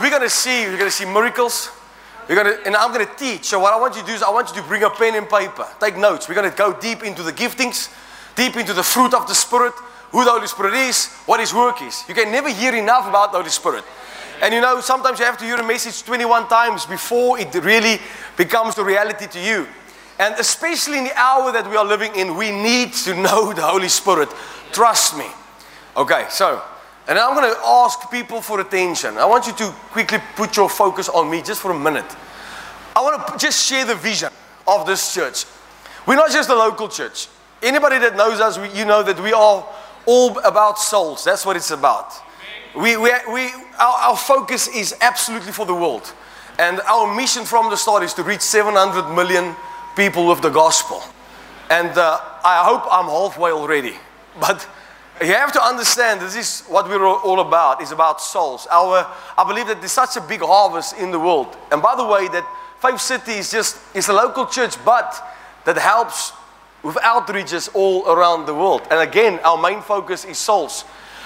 We're to see, we're to see miracles. We're to, and I'm to teach. So what I want you to do is I want you to bring a pen and paper. Take notes. We're to go deep into the giftings, deep into the fruit of the Spirit, who the Holy Spirit is, what His work is. You can never hear enough about the Holy Spirit. And you know, sometimes you have to hear a message 21 times before it really becomes the reality to you. And especially in the hour that we are living in, we need to know the Holy Spirit. Trust me. Okay, so, and I'm going to ask people for attention. I want you to quickly put your focus on me just for a minute. I want to just share the vision of this church. We're not just a local church. Anybody that knows us, we, you know that we are all about souls. That's what it's about. We, we, we, our, our focus is absolutely for the world. And our mission from the start is to reach 700 million people with the gospel. And uh, I hope I'm halfway already. But you have to understand this is what we're all about is about souls our i believe that there's such a big harvest in the world and by the way that faith city is just is a local church but that helps with outreaches all around the world and again our main focus is souls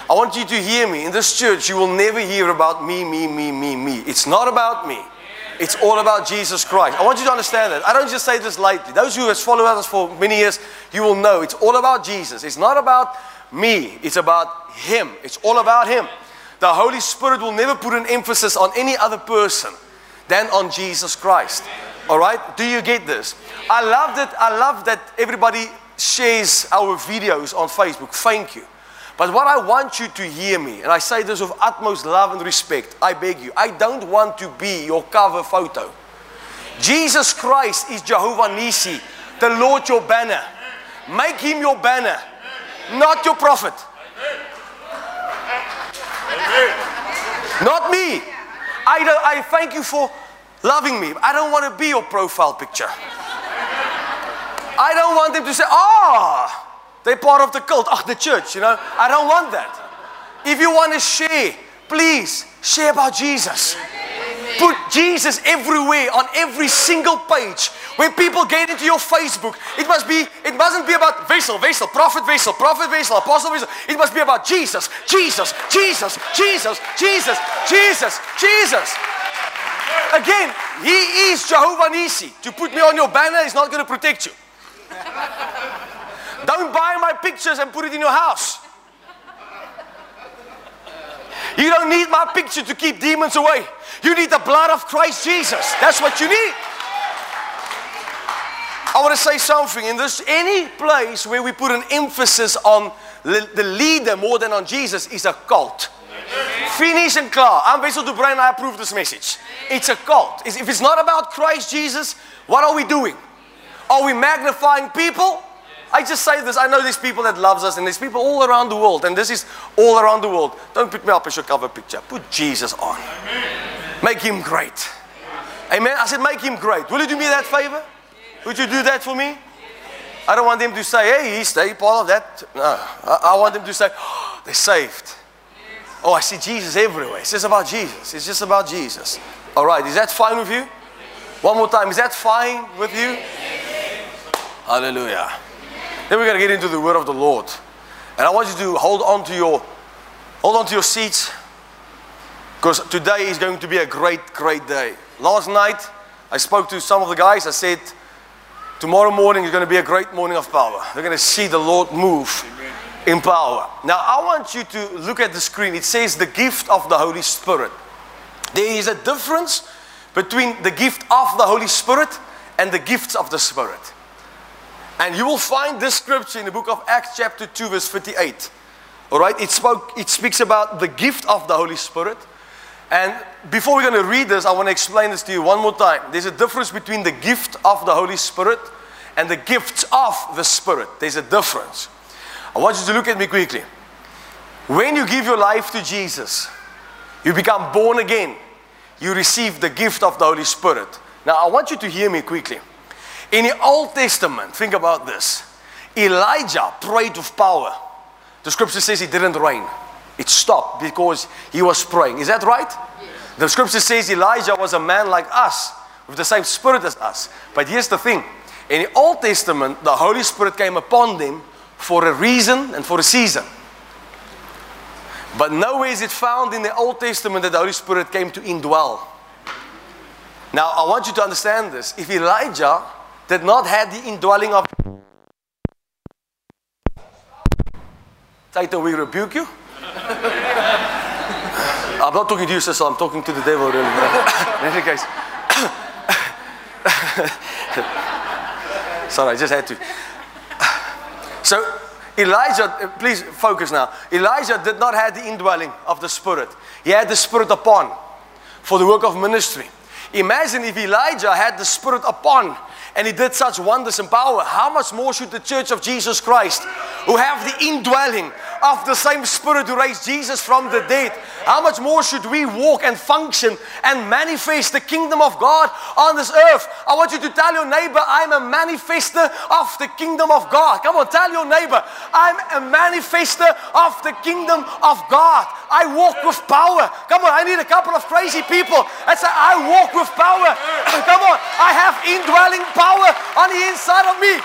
i want you to hear me in this church you will never hear about me me me me me it's not about me it's all about Jesus Christ. I want you to understand that. I don't just say this lightly. Those who have followed us for many years, you will know it's all about Jesus. It's not about me, it's about Him. It's all about Him. The Holy Spirit will never put an emphasis on any other person than on Jesus Christ. All right? Do you get this? I love that. I love that everybody shares our videos on Facebook. Thank you. But what I want you to hear me, and I say this with utmost love and respect, I beg you, I don't want to be your cover photo. Jesus Christ is Jehovah Nissi, the Lord your banner. Make him your banner, not your prophet. Not me. I, don't, I thank you for loving me. I don't want to be your profile picture. I don't want them to say, ah, they're part of the cult, oh, the church, you know. I don't want that. If you want to share, please share about Jesus. Put Jesus everywhere on every single page. When people get into your Facebook, it must be, it mustn't be about Wessel, Wessel, Prophet Wessel, Prophet Wessel, Apostle Wessel. It must be about Jesus, Jesus, Jesus, Jesus, Jesus, Jesus, Jesus. Again, He is Jehovah Nissi. To put me on your banner is not going to protect you. Don't buy my pictures and put it in your house. You don't need my picture to keep demons away. You need the blood of Christ Jesus. That's what you need. I want to say something. In this, any place where we put an emphasis on the leader more than on Jesus is a cult. Finish and klar. I'm Wessel de and I approve this message. It's a cult. If it's not about Christ Jesus, what are we doing? Are we magnifying people? I just say this. I know there's people that loves us, and there's people all around the world, and this is all around the world. Don't put me up as your cover picture. Put Jesus on. Make him great. Amen. I said, make him great. Will you do me that favor? Would you do that for me? I don't want them to say, hey, he's they part of that. No. I, I want them to say, oh, they're saved. Oh, I see Jesus everywhere. It's just about Jesus. It's just about Jesus. All right. Is that fine with you? One more time. Is that fine with you? Hallelujah. Then we're going to get into the word of the Lord. And I want you to hold on to your hold on to your seats because today is going to be a great great day. Last night I spoke to some of the guys. I said tomorrow morning is going to be a great morning of power. They're going to see the Lord move in power. Now I want you to look at the screen. It says the gift of the Holy Spirit. There is a difference between the gift of the Holy Spirit and the gifts of the Spirit. And you will find this scripture in the book of Acts, chapter 2, verse 58. All right, it, spoke, it speaks about the gift of the Holy Spirit. And before we're going to read this, I want to explain this to you one more time. There's a difference between the gift of the Holy Spirit and the gifts of the Spirit. There's a difference. I want you to look at me quickly. When you give your life to Jesus, you become born again. You receive the gift of the Holy Spirit. Now, I want you to hear me quickly. In the Old Testament, think about this. Elijah prayed with power. The scripture says it didn't rain. It stopped because he was praying. Is that right? Yes. The scripture says Elijah was a man like us, with the same spirit as us. But here's the thing in the Old Testament, the Holy Spirit came upon them for a reason and for a season. But nowhere is it found in the Old Testament that the Holy Spirit came to indwell. Now, I want you to understand this. If Elijah did not have the indwelling of Satan, we rebuke you. I'm not talking to you, sister. I'm talking to the devil, really. In any case. Sorry, I just had to. So, Elijah, please focus now. Elijah did not have the indwelling of the Spirit, he had the Spirit upon for the work of ministry. Imagine if Elijah had the Spirit upon and he did such wonders and power. How much more should the church of Jesus Christ, who have the indwelling of the same Spirit who raised Jesus from the dead, how much more should we walk and function and manifest the kingdom of God on this earth? I want you to tell your neighbor, I'm a manifester of the kingdom of God. Come on, tell your neighbor, I'm a manifester of the kingdom of God. I walk with power. Come on, I need a couple of crazy people that say, I walk with power. Come on, I have indwelling power on the inside of me.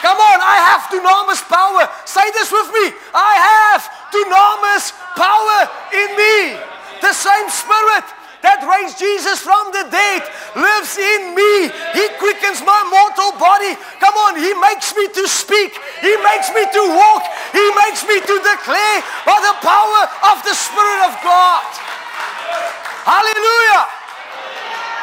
Come on, I have dunamis power. Say this with me. I have dunamis power in me. The same spirit that raised Jesus from the dead lives in me. He quickens my mortal body. Come on, He makes me to speak. He makes me to walk. He makes me to declare by the power of the Spirit of God. Hallelujah.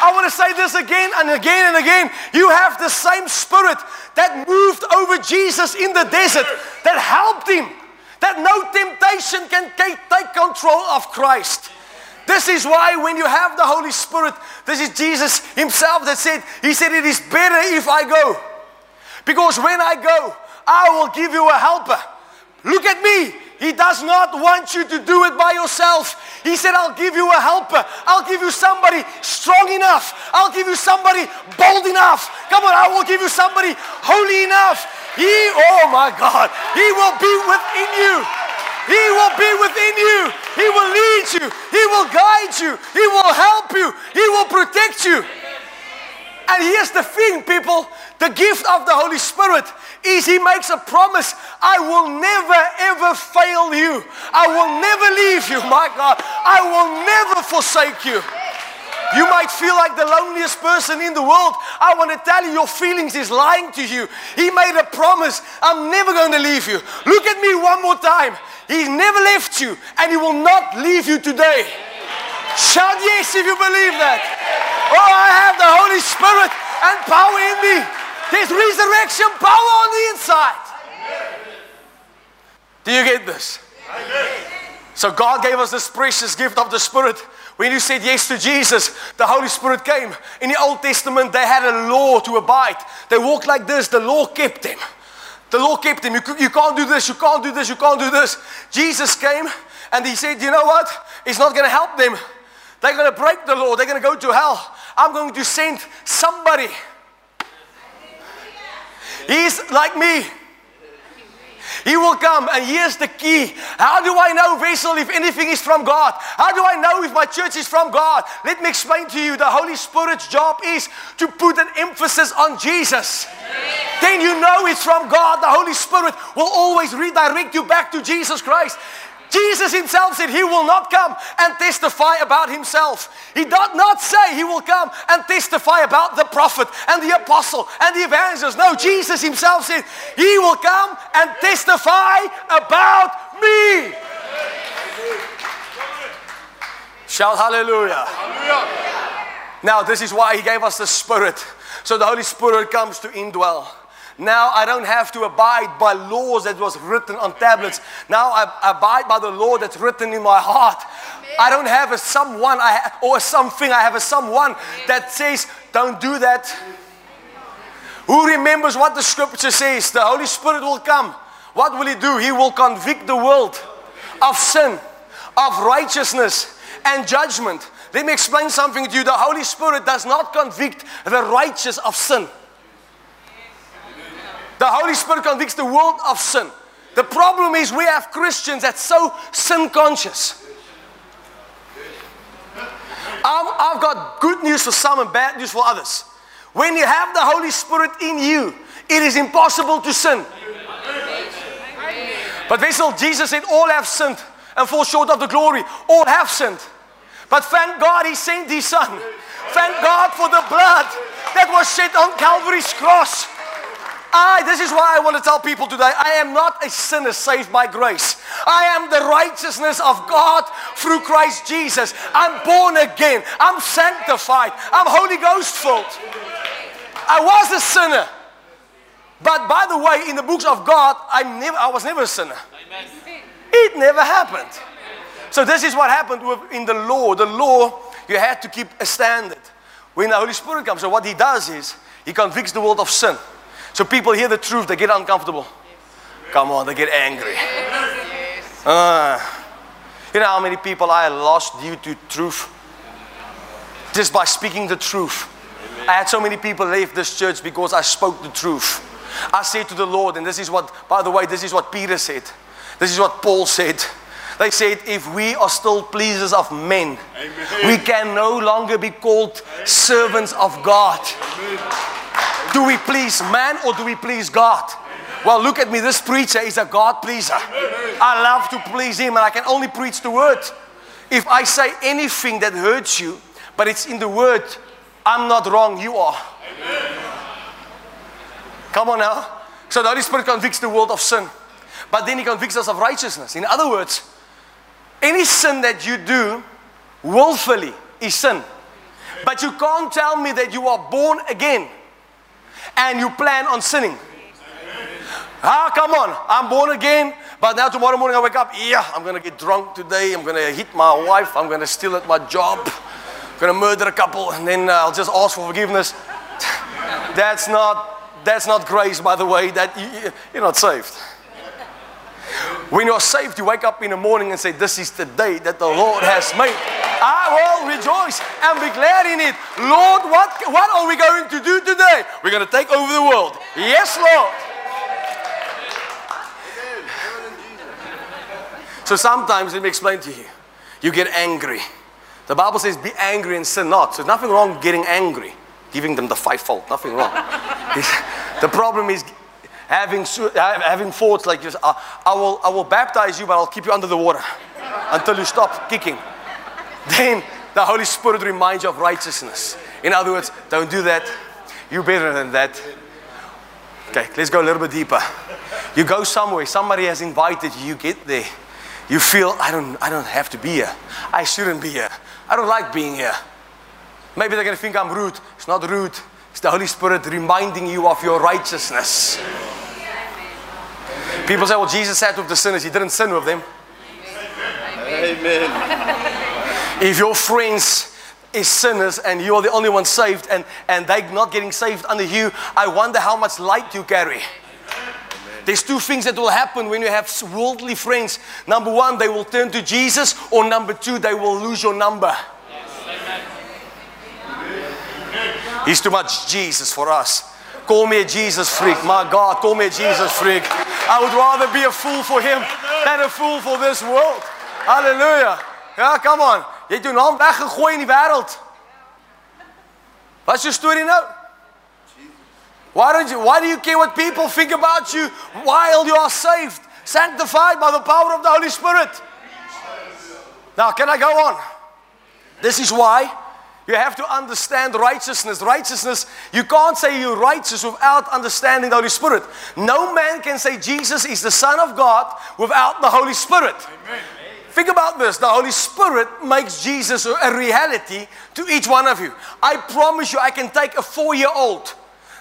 I want to say this again and again and again. You have the same spirit that moved over Jesus in the desert, that helped him, that no temptation can take control of Christ. This is why when you have the Holy Spirit, this is Jesus Himself that said, He said, It is better if I go. Because when I go, I will give you a helper. Look at me. He does not want you to do it by yourself. He said, I'll give you a helper. I'll give you somebody strong enough. I'll give you somebody bold enough. Come on, I will give you somebody holy enough. He, oh my God, He will be within you. He will be within you. He will lead you. He will guide you. He will help you. He will protect you. And here's the thing, people the gift of the Holy Spirit is He makes a promise I will never ever fail you. I will never leave you, my God. I will never forsake you. You might feel like the loneliest person in the world. I want to tell you, your feelings is lying to you. He made a promise I'm never going to leave you. Look at me one more time. He's never left you, and He will not leave you today. Shout yes if you believe that. Oh, I have the Holy Spirit and power in me. There's resurrection power on the inside. Do you get this? So God gave us this precious gift of the Spirit. When you said yes to Jesus, the Holy Spirit came. In the Old Testament, they had a law to abide. They walked like this. The law kept them. The law kept them. You, you can't do this, you can't do this, you can't do this. Jesus came and he said, You know what? It's not going to help them. They're going to break the law. They're going to go to hell. I'm going to send somebody He's like me. He will come, and here's the key. How do I know, Wessel, if anything is from God? How do I know if my church is from God? Let me explain to you. The Holy Spirit's job is to put an emphasis on Jesus. Then you know it's from God. The Holy Spirit will always redirect you back to Jesus Christ. Jesus himself said he will not come and testify about himself. He did not say he will come and testify about the prophet and the apostle and the evangelist. No, Jesus himself said he will come and testify about me. Shout hallelujah. hallelujah. Now, this is why he gave us the Spirit. So the Holy Spirit comes to indwell. Now I don't have to abide by laws that was written on tablets. Now I abide by the law that's written in my heart. I don't have a someone I or a something. I have a someone that says, don't do that. Who remembers what the scripture says? The Holy Spirit will come. What will He do? He will convict the world of sin, of righteousness, and judgment. Let me explain something to you. The Holy Spirit does not convict the righteous of sin. The Holy Spirit convicts the world of sin. The problem is we have Christians that's so sin conscious. I've, I've got good news for some and bad news for others. When you have the Holy Spirit in you, it is impossible to sin. But Wessel, Jesus said, All have sinned and fall short of the glory. All have sinned. But thank God he sent his son. Thank God for the blood that was shed on Calvary's cross. I, this is why I want to tell people today I am not a sinner saved by grace. I am the righteousness of God through Christ Jesus. I'm born again. I'm sanctified. I'm Holy Ghost filled. I was a sinner. But by the way, in the books of God, I, never, I was never a sinner. It never happened. So this is what happened with, in the law. The law, you had to keep a standard. When the Holy Spirit comes, so what he does is, he convicts the world of sin. So people hear the truth, they get uncomfortable. Come on, they get angry. Uh, you know how many people I lost due to truth? Just by speaking the truth. I had so many people leave this church because I spoke the truth. I said to the Lord, and this is what, by the way, this is what Peter said. This is what Paul said. They said, if we are still pleasers of men, Amen. we can no longer be called servants of God. Do we please man or do we please God? Well, look at me. This preacher is a God pleaser. I love to please him, and I can only preach the word. If I say anything that hurts you, but it's in the word, I'm not wrong, you are. Come on now. So the Holy Spirit convicts the world of sin, but then He convicts us of righteousness. In other words, any sin that you do willfully is sin. But you can't tell me that you are born again and you plan on sinning. Ah, come on. I'm born again, but now tomorrow morning I wake up. Yeah, I'm to get drunk today. I'm to hit my wife. I'm to steal at my job. I'm to murder a couple, and then uh, I'll just ask for forgiveness. that's not that's not grace, by the way. That you, you're not saved. When you're saved, you wake up in the morning and say, This is the day that the Lord has made. I will rejoice and be glad in it. Lord, what, what are we going to do today? We're going to take over the world. Yes, Lord. So sometimes, let me explain to you. You get angry. The Bible says, Be angry and sin not. So there's nothing wrong getting angry, giving them the fivefold. Nothing wrong. the problem is having, having thoughts like this I, I, will, I will baptize you, but I'll keep you under the water until you stop kicking. Then the Holy Spirit reminds you of righteousness. In other words, don't do that. You're better than that. Okay, let's go a little bit deeper. You go somewhere, somebody has invited you, you get there. You feel, I don't, I don't have to be here. I shouldn't be here. I don't like being here. Maybe they're going to think I'm rude. It's not rude. It's the Holy Spirit reminding you of your righteousness. People say, well, Jesus sat with the sinners. He didn't sin with them. Amen. if your friends is sinners and you're the only one saved and, and they're not getting saved under you, I wonder how much light you carry. There's two things that will happen when you have worldly friends. Number one, they will turn to Jesus, or number two, they will lose your number. He's too much Jesus for us. Call me a Jesus freak. My God, call me a Jesus freak. I would rather be a fool for him than a fool for this world. Hallelujah. Ja, come on. Jy het jou naam weggegooi in die wêreld. Wat is jou storie nou? Why, don't you, why do you care what people think about you while you are saved, sanctified by the power of the Holy Spirit? Now, can I go on? This is why you have to understand righteousness. Righteousness, you can't say you're righteous without understanding the Holy Spirit. No man can say Jesus is the Son of God without the Holy Spirit. Amen. Think about this the Holy Spirit makes Jesus a reality to each one of you. I promise you, I can take a four year old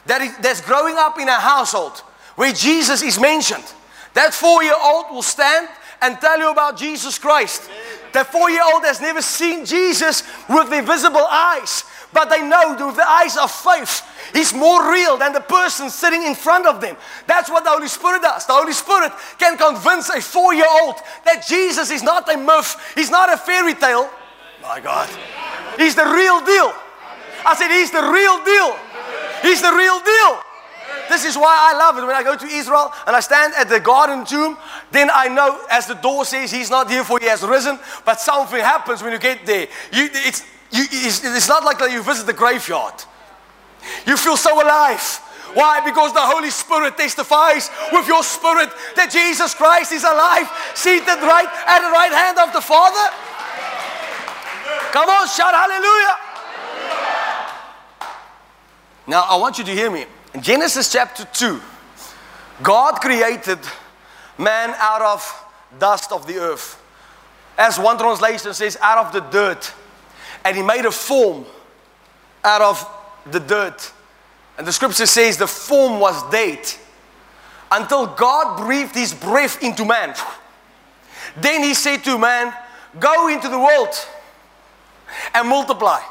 that is, that's growing up in a household where Jesus is mentioned. That four year old will stand and tell you about Jesus Christ. That four year old has never seen Jesus with their visible eyes, but they know with the eyes of faith, He's more real than the person sitting in front of them. That's what the Holy Spirit does. The Holy Spirit can convince a four year old that Jesus is not a myth, He's not a fairy tale. My God, He's the real deal. I said, He's the real deal. He's the real deal. This is why I love it. When I go to Israel and I stand at the garden tomb, then I know, as the door says, He's not here for He has risen. But something happens when you get there. You, it's, you, it's, it's not like you visit the graveyard. You feel so alive. Why? Because the Holy Spirit testifies with your spirit that Jesus Christ is alive, seated right at the right hand of the Father. Come on, shout hallelujah. Now, I want you to hear me. In Genesis chapter 2, God created man out of dust of the earth. As one translation says, out of the dirt. And he made a form out of the dirt. And the scripture says the form was dead until God breathed his breath into man. Then he said to man, Go into the world and multiply.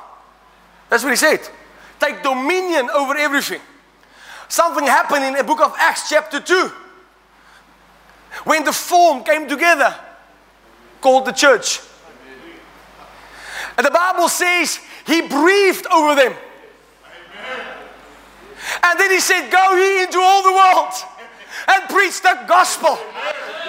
That's what he said. Take dominion over everything. Something happened in the book of Acts, chapter 2, when the form came together called the church. And the Bible says he breathed over them. And then he said, Go ye into all the world and preach the gospel.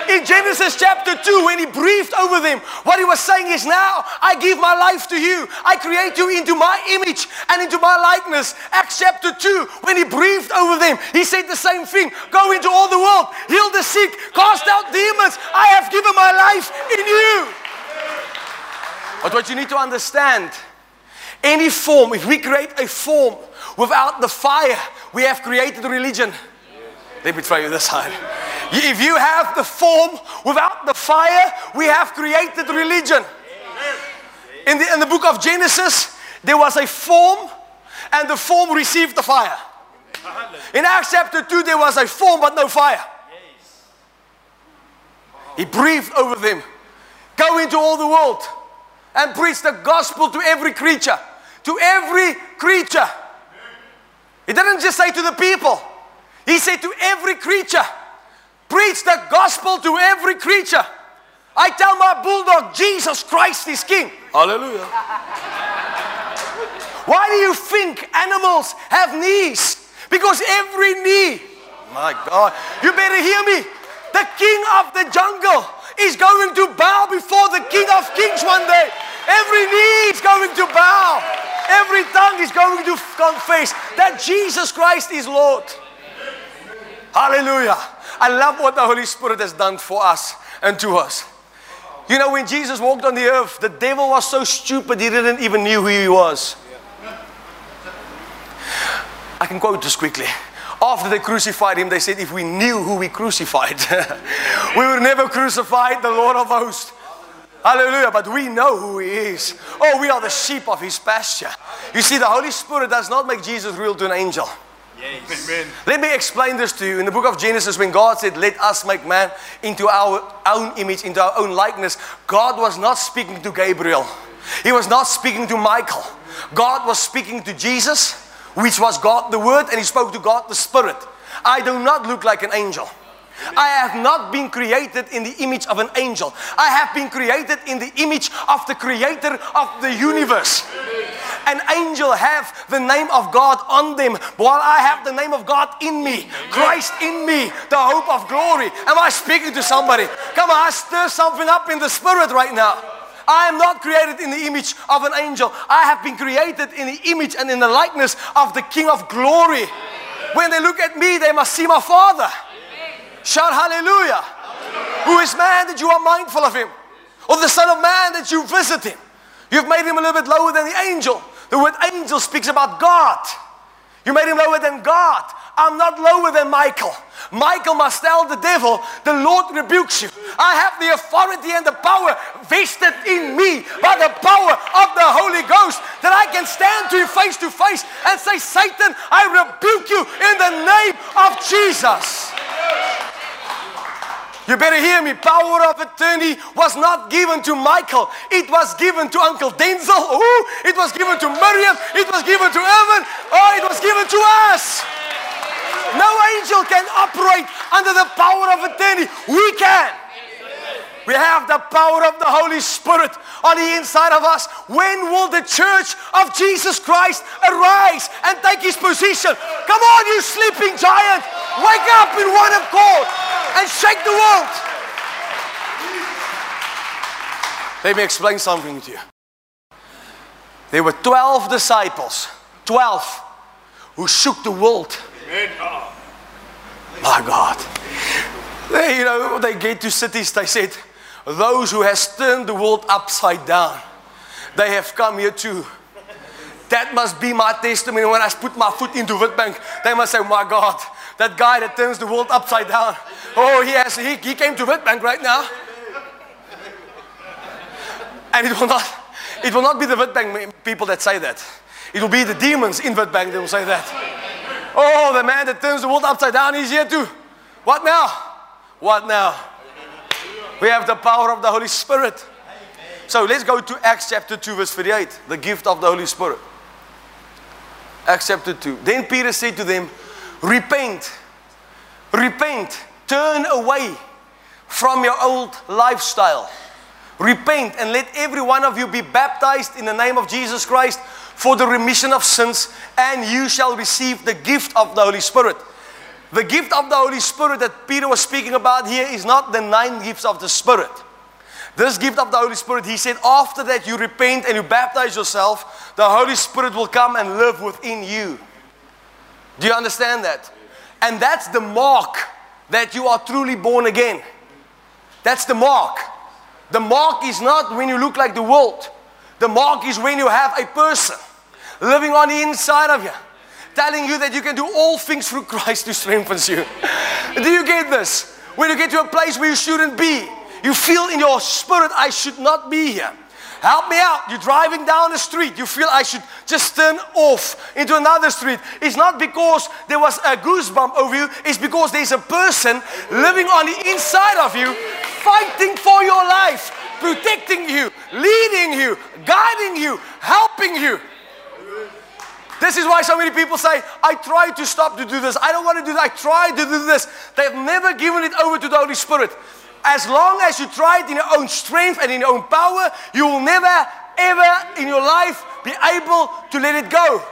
In Genesis chapter 2, when he breathed over them, what he was saying is, Now I give my life to you. I create you into my image and into my likeness. Acts chapter 2, when he breathed over them, he said the same thing Go into all the world, heal the sick, cast out demons. I have given my life in you. But what you need to understand any form, if we create a form without the fire, we have created religion. Let me try you this side. If you have the form without the fire, we have created religion. In the, in the book of Genesis, there was a form, and the form received the fire. In Acts chapter 2, there was a form but no fire. He breathed over them. Go into all the world and preach the gospel to every creature. To every creature. He didn't just say to the people, he said to every creature, preach the gospel to every creature. I tell my bulldog, Jesus Christ is King. Hallelujah. Why do you think animals have knees? Because every knee, my God, you better hear me. The king of the jungle is going to bow before the king of kings one day. Every knee is going to bow. Every tongue is going to confess that Jesus Christ is Lord. Hallelujah. I love what the Holy Spirit has done for us and to us. You know, when Jesus walked on the earth, the devil was so stupid he didn't even knew who he was. I can quote this quickly. After they crucified him, they said, If we knew who we crucified, we would never crucify the Lord of hosts. Hallelujah. But we know who He is. Oh, we are the sheep of His pasture. You see, the Holy Spirit does not make Jesus real to an angel. Yes. Amen. Let me explain this to you. In the book of Genesis, when God said, Let us make man into our own image, into our own likeness, God was not speaking to Gabriel. He was not speaking to Michael. God was speaking to Jesus, which was God the Word, and He spoke to God the Spirit. I do not look like an angel. I have not been created in the image of an angel. I have been created in the image of the creator of the universe. An angel have the name of God on them, while I have the name of God in me. Christ in me, the hope of glory. Am I speaking to somebody? Come on, I stir something up in the spirit right now. I am not created in the image of an angel. I have been created in the image and in the likeness of the King of glory. When they look at me, they must see my Father. Shout hallelujah. hallelujah. Who is man that you are mindful of him? Or the Son of Man that you visit him? You've made him a little bit lower than the angel. The word angel speaks about God. You made him lower than God. I'm not lower than Michael. Michael must tell the devil, the Lord rebukes you. I have the authority and the power vested in me by the power of the Holy Ghost that I can stand to you face to face and say, Satan, I rebuke you in the name of Jesus. You better hear me. Power of attorney was not given to Michael. It was given to Uncle Denzel. Ooh, it was given to Miriam. It was given to Evan. Oh, it was given to us. No angel can operate under the power of attorney. We can. We have the power of the Holy Spirit on the inside of us. When will the church of Jesus Christ arise and take his position? Come on, you sleeping giant. Wake up in one accord and shake the world. Let me explain something to you. There were 12 disciples, 12, who shook the world My God. They, you know, they get to cities, they said, those who has turned the world upside down, they have come here too. That must be my testimony when I put my foot into Witbank. They must say, oh my God, that guy that turns the world upside down. Oh, he has he, he came to Witbank right now. And it will not it will not be the Witbank people that say that. It will be the demons in Witbank that will say that. Oh, the man that turns the world upside down, he's here too. What now? What now? We have the power of the Holy Spirit. So let's go to Acts chapter 2, verse 38, the gift of the Holy Spirit. Acts chapter 2. Then Peter said to them, Repent, repent, turn away from your old lifestyle. Repent and let every one of you be baptized in the name of Jesus Christ for the remission of sins, and you shall receive the gift of the Holy Spirit. The gift of the Holy Spirit that Peter was speaking about here is not the nine gifts of the Spirit. This gift of the Holy Spirit, he said, after that you repent and you baptize yourself, the Holy Spirit will come and live within you. Do you understand that? And that's the mark that you are truly born again. That's the mark. The mark is not when you look like the world, the mark is when you have a person living on the inside of you, telling you that you can do all things through Christ who strengthens you. do you get this? When you get to a place where you shouldn't be, you feel in your spirit, I should not be here. Help me out. You're driving down the street. You feel I should just turn off into another street. It's not because there was a goosebump over you, it's because there's a person living on the inside of you, fighting for your life, protecting you, leading you, guiding you, helping you. This is why so many people say, I tried to stop to do this. I don't want to do that. I tried to do this. They've never given it over to the Holy Spirit as long as you try it in your own strength and in your own power, you will never, ever in your life be able to let it go.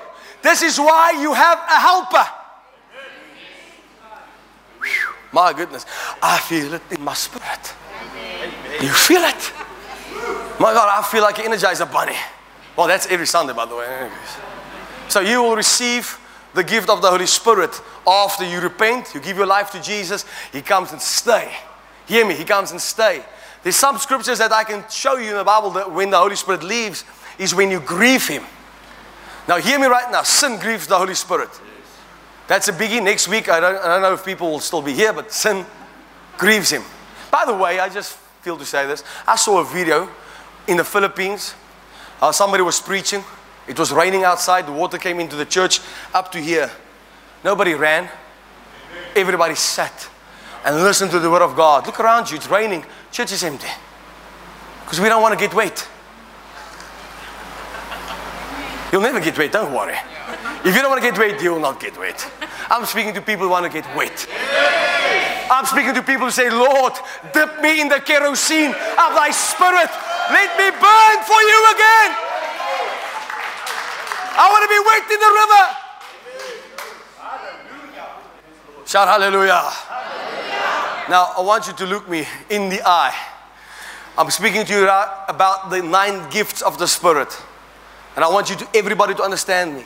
This is why you have a helper. Whew, my goodness, I feel it in my spirit. You feel it? My God, I feel like an energizer bunny. Well, that's every Sunday, by the way. So you will receive the gift of the Holy Spirit after you repent, you give your life to Jesus, He comes and stay. Hear me, he comes and stay. There's some scriptures that I can show you in the Bible that when the Holy Spirit leaves is when you grieve him. Now hear me right now. Sin grieves the Holy Spirit. That's a biggie. Next week, I don't, I don't know if people will still be here, but sin grieves him. By the way, I just feel to say this. I saw a video in the Philippines. Uh, somebody was preaching. It was raining outside. The water came into the church up to here. Nobody ran. Everybody sat and listened to the word of God. Look around you, it's raining, church is empty. Because we don't want to get wet. You'll never get wet, don't worry. If you don't want to get wet, you will not get wet. I'm speaking to people who want to get wet. I'm speaking to people who say, Lord, dip me in the kerosene of thy spirit. Let me burn for you again. I want to be wet in the river. Shout hallelujah. Now, I want you to look me in the eye. I'm speaking to you about the nine gifts of the Spirit. And I want you to, everybody to understand me.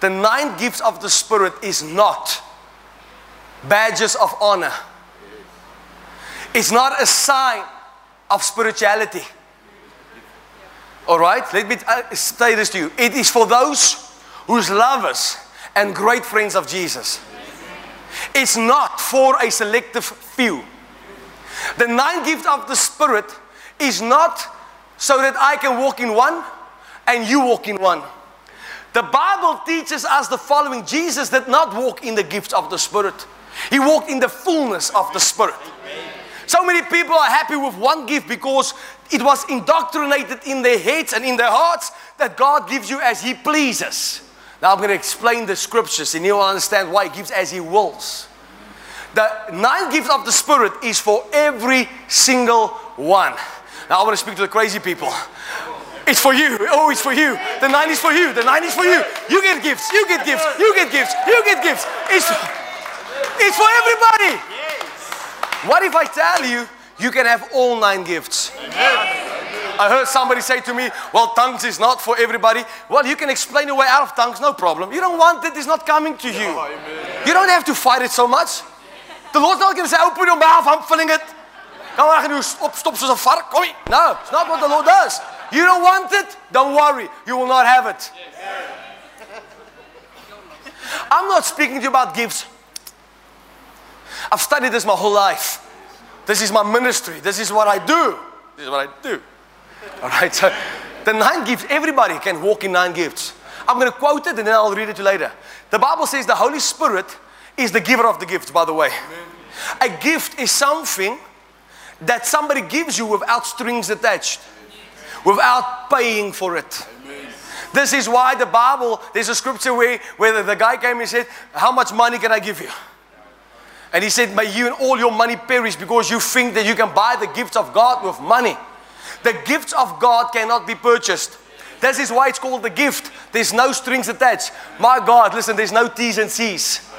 The nine gifts of the Spirit is not badges of honor. It's not a sign of spirituality. All right? Let me uh, say this to you. It is for those whose lovers and great friends of Jesus. It's not for a selective few. The nine gift of the Spirit is not so that I can walk in one and you walk in one. The Bible teaches us the following Jesus did not walk in the gifts of the Spirit, he walked in the fullness of the Spirit. So many people are happy with one gift because it was indoctrinated in their heads and in their hearts that God gives you as He pleases. Now I'm going to explain the scriptures and you'll understand why He gives as He wills. The nine gifts of the Spirit is for every single one. Now I want to speak to the crazy people. It's for you. Oh, it's for you. The nine is for you. The nine is for you. You get gifts. You get gifts. You get gifts. You get gifts. It's, it's for everybody. What if I tell you you can have all nine gifts? I heard somebody say to me, Well, tongues is not for everybody. Well, you can explain your way out of tongues, no problem. You don't want it, it's not coming to you. Oh, you don't have to fight it so much. The Lord's not going to say, open your mouth, I'm filling it. Maar, gaan nu opstop soos 'n vark. Kom hier. No, it's not what the Lord does. You don't want it? Don't worry. You will not have it. I'm not speaking to you about gifts. I've studied this my whole life. This is my ministry. This is what I do. This is what I do. All right. So the nine gifts, everybody can walk in nine gifts. I'm going to quote it and then I'll read it to you later. The Bible says the Holy Spirit is the giver of the gifts, by the way. A gift is something that somebody gives you without strings attached, without paying for it. This is why the Bible, there's a scripture where, where the guy came and said, How much money can I give you? And he said, May you and all your money perish because you think that you can buy the gifts of God with money. The gifts of God cannot be purchased. This is why it's called the gift. There's no strings attached. My God, listen, there's no T's and C's.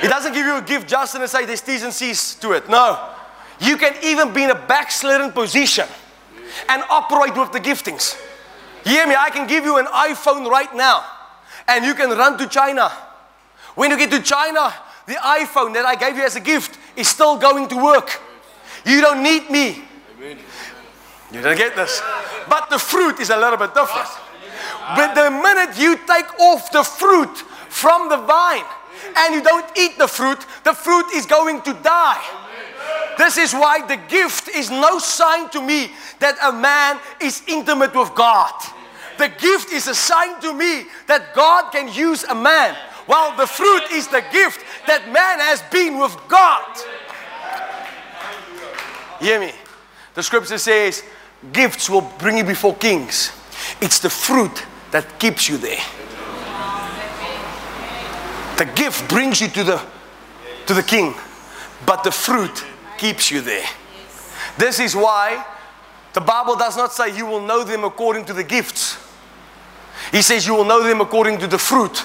It doesn't give you a gift just and say there's T's and C's to it. No. You can even be in a backslidden position and operate with the giftings. You hear me? I can give you an iPhone right now and you can run to China. When you get to China, the iPhone that I gave you as a gift is still going to work. You don't need me. You don't get this. But the fruit is a little bit different. But the minute you take off the fruit from the vine and you don't eat the fruit, the fruit is going to die. This is why the gift is no sign to me that a man is intimate with God. The gift is a sign to me that God can use a man, while the fruit is the gift that man has been with God. Hear me? The scripture says, Gifts will bring you before kings. It's the fruit that keeps you there. The gift brings you to the, to the king, but the fruit keeps you there. This is why the Bible does not say you will know them according to the gifts. He says you will know them according to the fruit.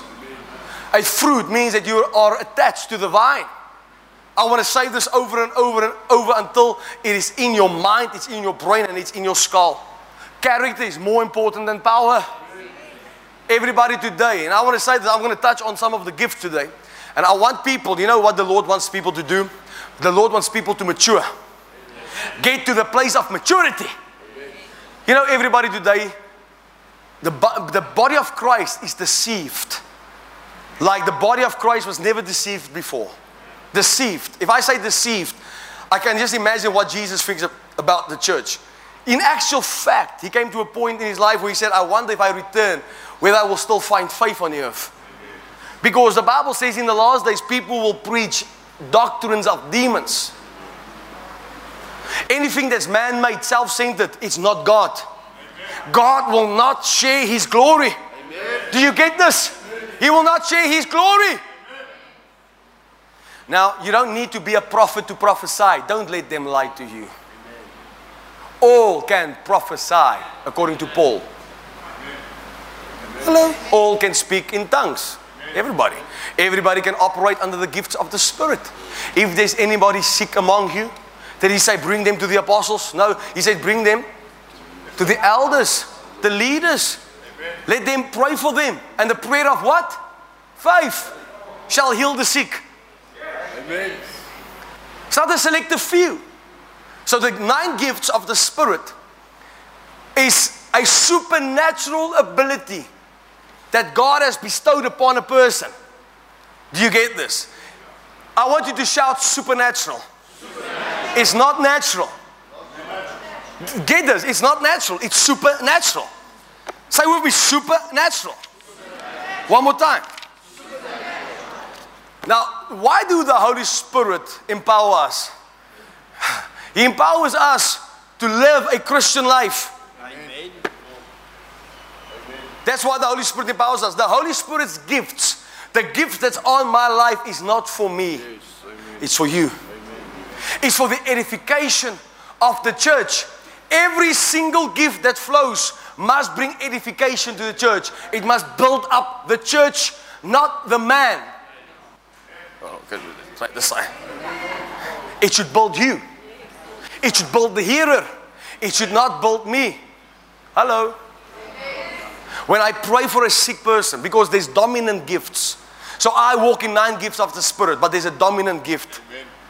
A fruit means that you are attached to the vine. I want to say this over and over and over until it is in your mind, it's in your brain, and it's in your skull. Character is more important than power. Everybody today, and I want to say that I'm going to touch on some of the gifts today. And I want people, you know what the Lord wants people to do? The Lord wants people to mature. Get to the place of maturity. You know, everybody today, the, the body of Christ is deceived. Like the body of Christ was never deceived before. Deceived. If I say deceived, I can just imagine what Jesus thinks about the church. In actual fact, he came to a point in his life where he said, I wonder if I return, whether I will still find faith on the earth. Because the Bible says in the last days, people will preach doctrines of demons. Anything that's man made, self centered, it's not God. God will not share his glory. Do you get this? He will not share his glory. Now, you don't need to be a prophet to prophesy. Don't let them lie to you. All can prophesy, according to Paul. Hello? All can speak in tongues. Everybody. Everybody can operate under the gifts of the Spirit. If there's anybody sick among you, did he say bring them to the apostles? No, he said bring them to the elders, the leaders. Let them pray for them. And the prayer of what? Faith shall heal the sick. Amen. It's not a selective few. So the nine gifts of the Spirit is a supernatural ability that God has bestowed upon a person. Do you get this? I want you to shout supernatural. supernatural. It's not natural. Get this, it's not natural, it's supernatural. Say with me, supernatural. supernatural. One more time. Now, why do the Holy Spirit empower us? He empowers us to live a Christian life. Amen. That's why the Holy Spirit empowers us. The Holy Spirit's gifts, the gift that's on my life is not for me, it's for you. It's for the edification of the church. Every single gift that flows must bring edification to the church. It must build up the church, not the man. Oh, good. Right this side. It should build you. It should build the hearer. It should not build me. Hello. When I pray for a sick person, because there's dominant gifts. So I walk in nine gifts of the Spirit, but there's a dominant gift.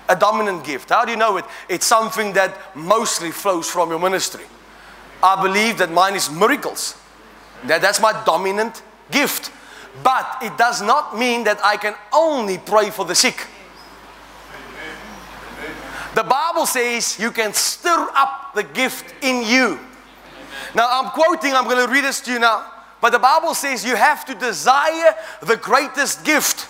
A dominant gift. How do you know it? It's something that mostly flows from your ministry. I believe that mine is miracles. That, that's my dominant gift. But it does not mean that I can only pray for the sick. The Bible says you can stir up the gift in you. Now, I'm quoting, I'm going to read this to you now. But the Bible says you have to desire the greatest gift.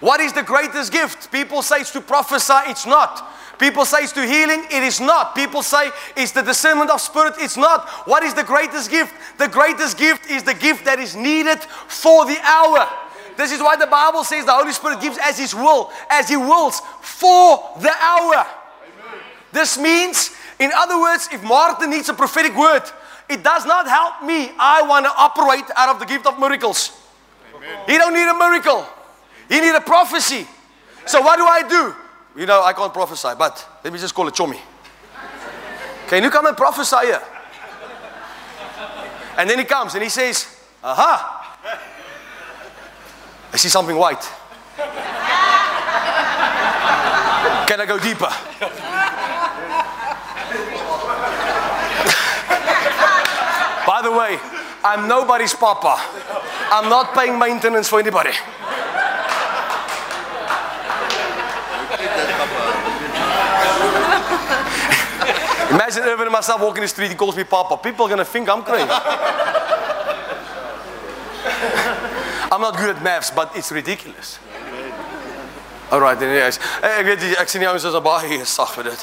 What is the greatest gift? People say it's to prophesy, it's not. People say it's to healing, it is not. People say it's the discernment of spirit, it's not. What is the greatest gift? The greatest gift is the gift that is needed for the hour. This is why the Bible says the Holy Spirit gives as His will, as He wills for the hour. This means, in other words, if Martin needs a prophetic word, it does not help me. I want to operate out of the gift of miracles. Amen. He don't need a miracle. He need a prophecy. So what do I do? You know, I can't prophesy, but let me just call it Chomi. Can you come and prophesy here? And then he comes and he says, Aha! I see something white. Can I go deeper? By the way, I'm nobody's papa. I'm not paying maintenance for anybody. Imagine Irvin and myself walking the street, he calls me Papa. People are gonna think I'm crazy. I'm not good at maths, but it's ridiculous. Alright, then anyways. Eh, ek weet ek sien die ouens is baie sag vir dit.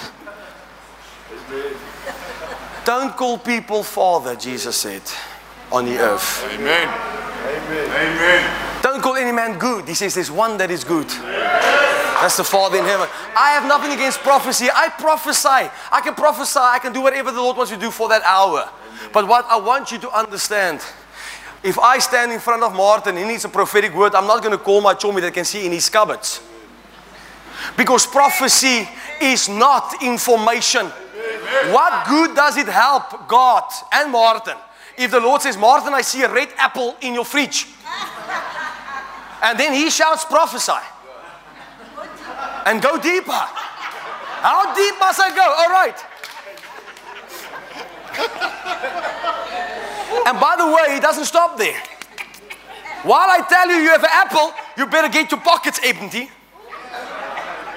Don't call people father, Jesus said, on the earth. Amen. Amen. Amen. Don't call any man good. He says there's one that is good. That's the Father in heaven. I have nothing against prophecy. I prophesy. I can prophesy. I can do whatever the Lord wants to do for that hour. But what I want you to understand if I stand in front of Martin, he needs a prophetic word, I'm not going to call my chummy that can see in his cupboards. Because prophecy is not information. What good does it help God and Martin if the Lord says, Martin, I see a red apple in your fridge? And then he shouts, prophesy. And go deeper. How deep must I go? All right. And by the way, it doesn't stop there. While I tell you you have an apple, you better get your pockets empty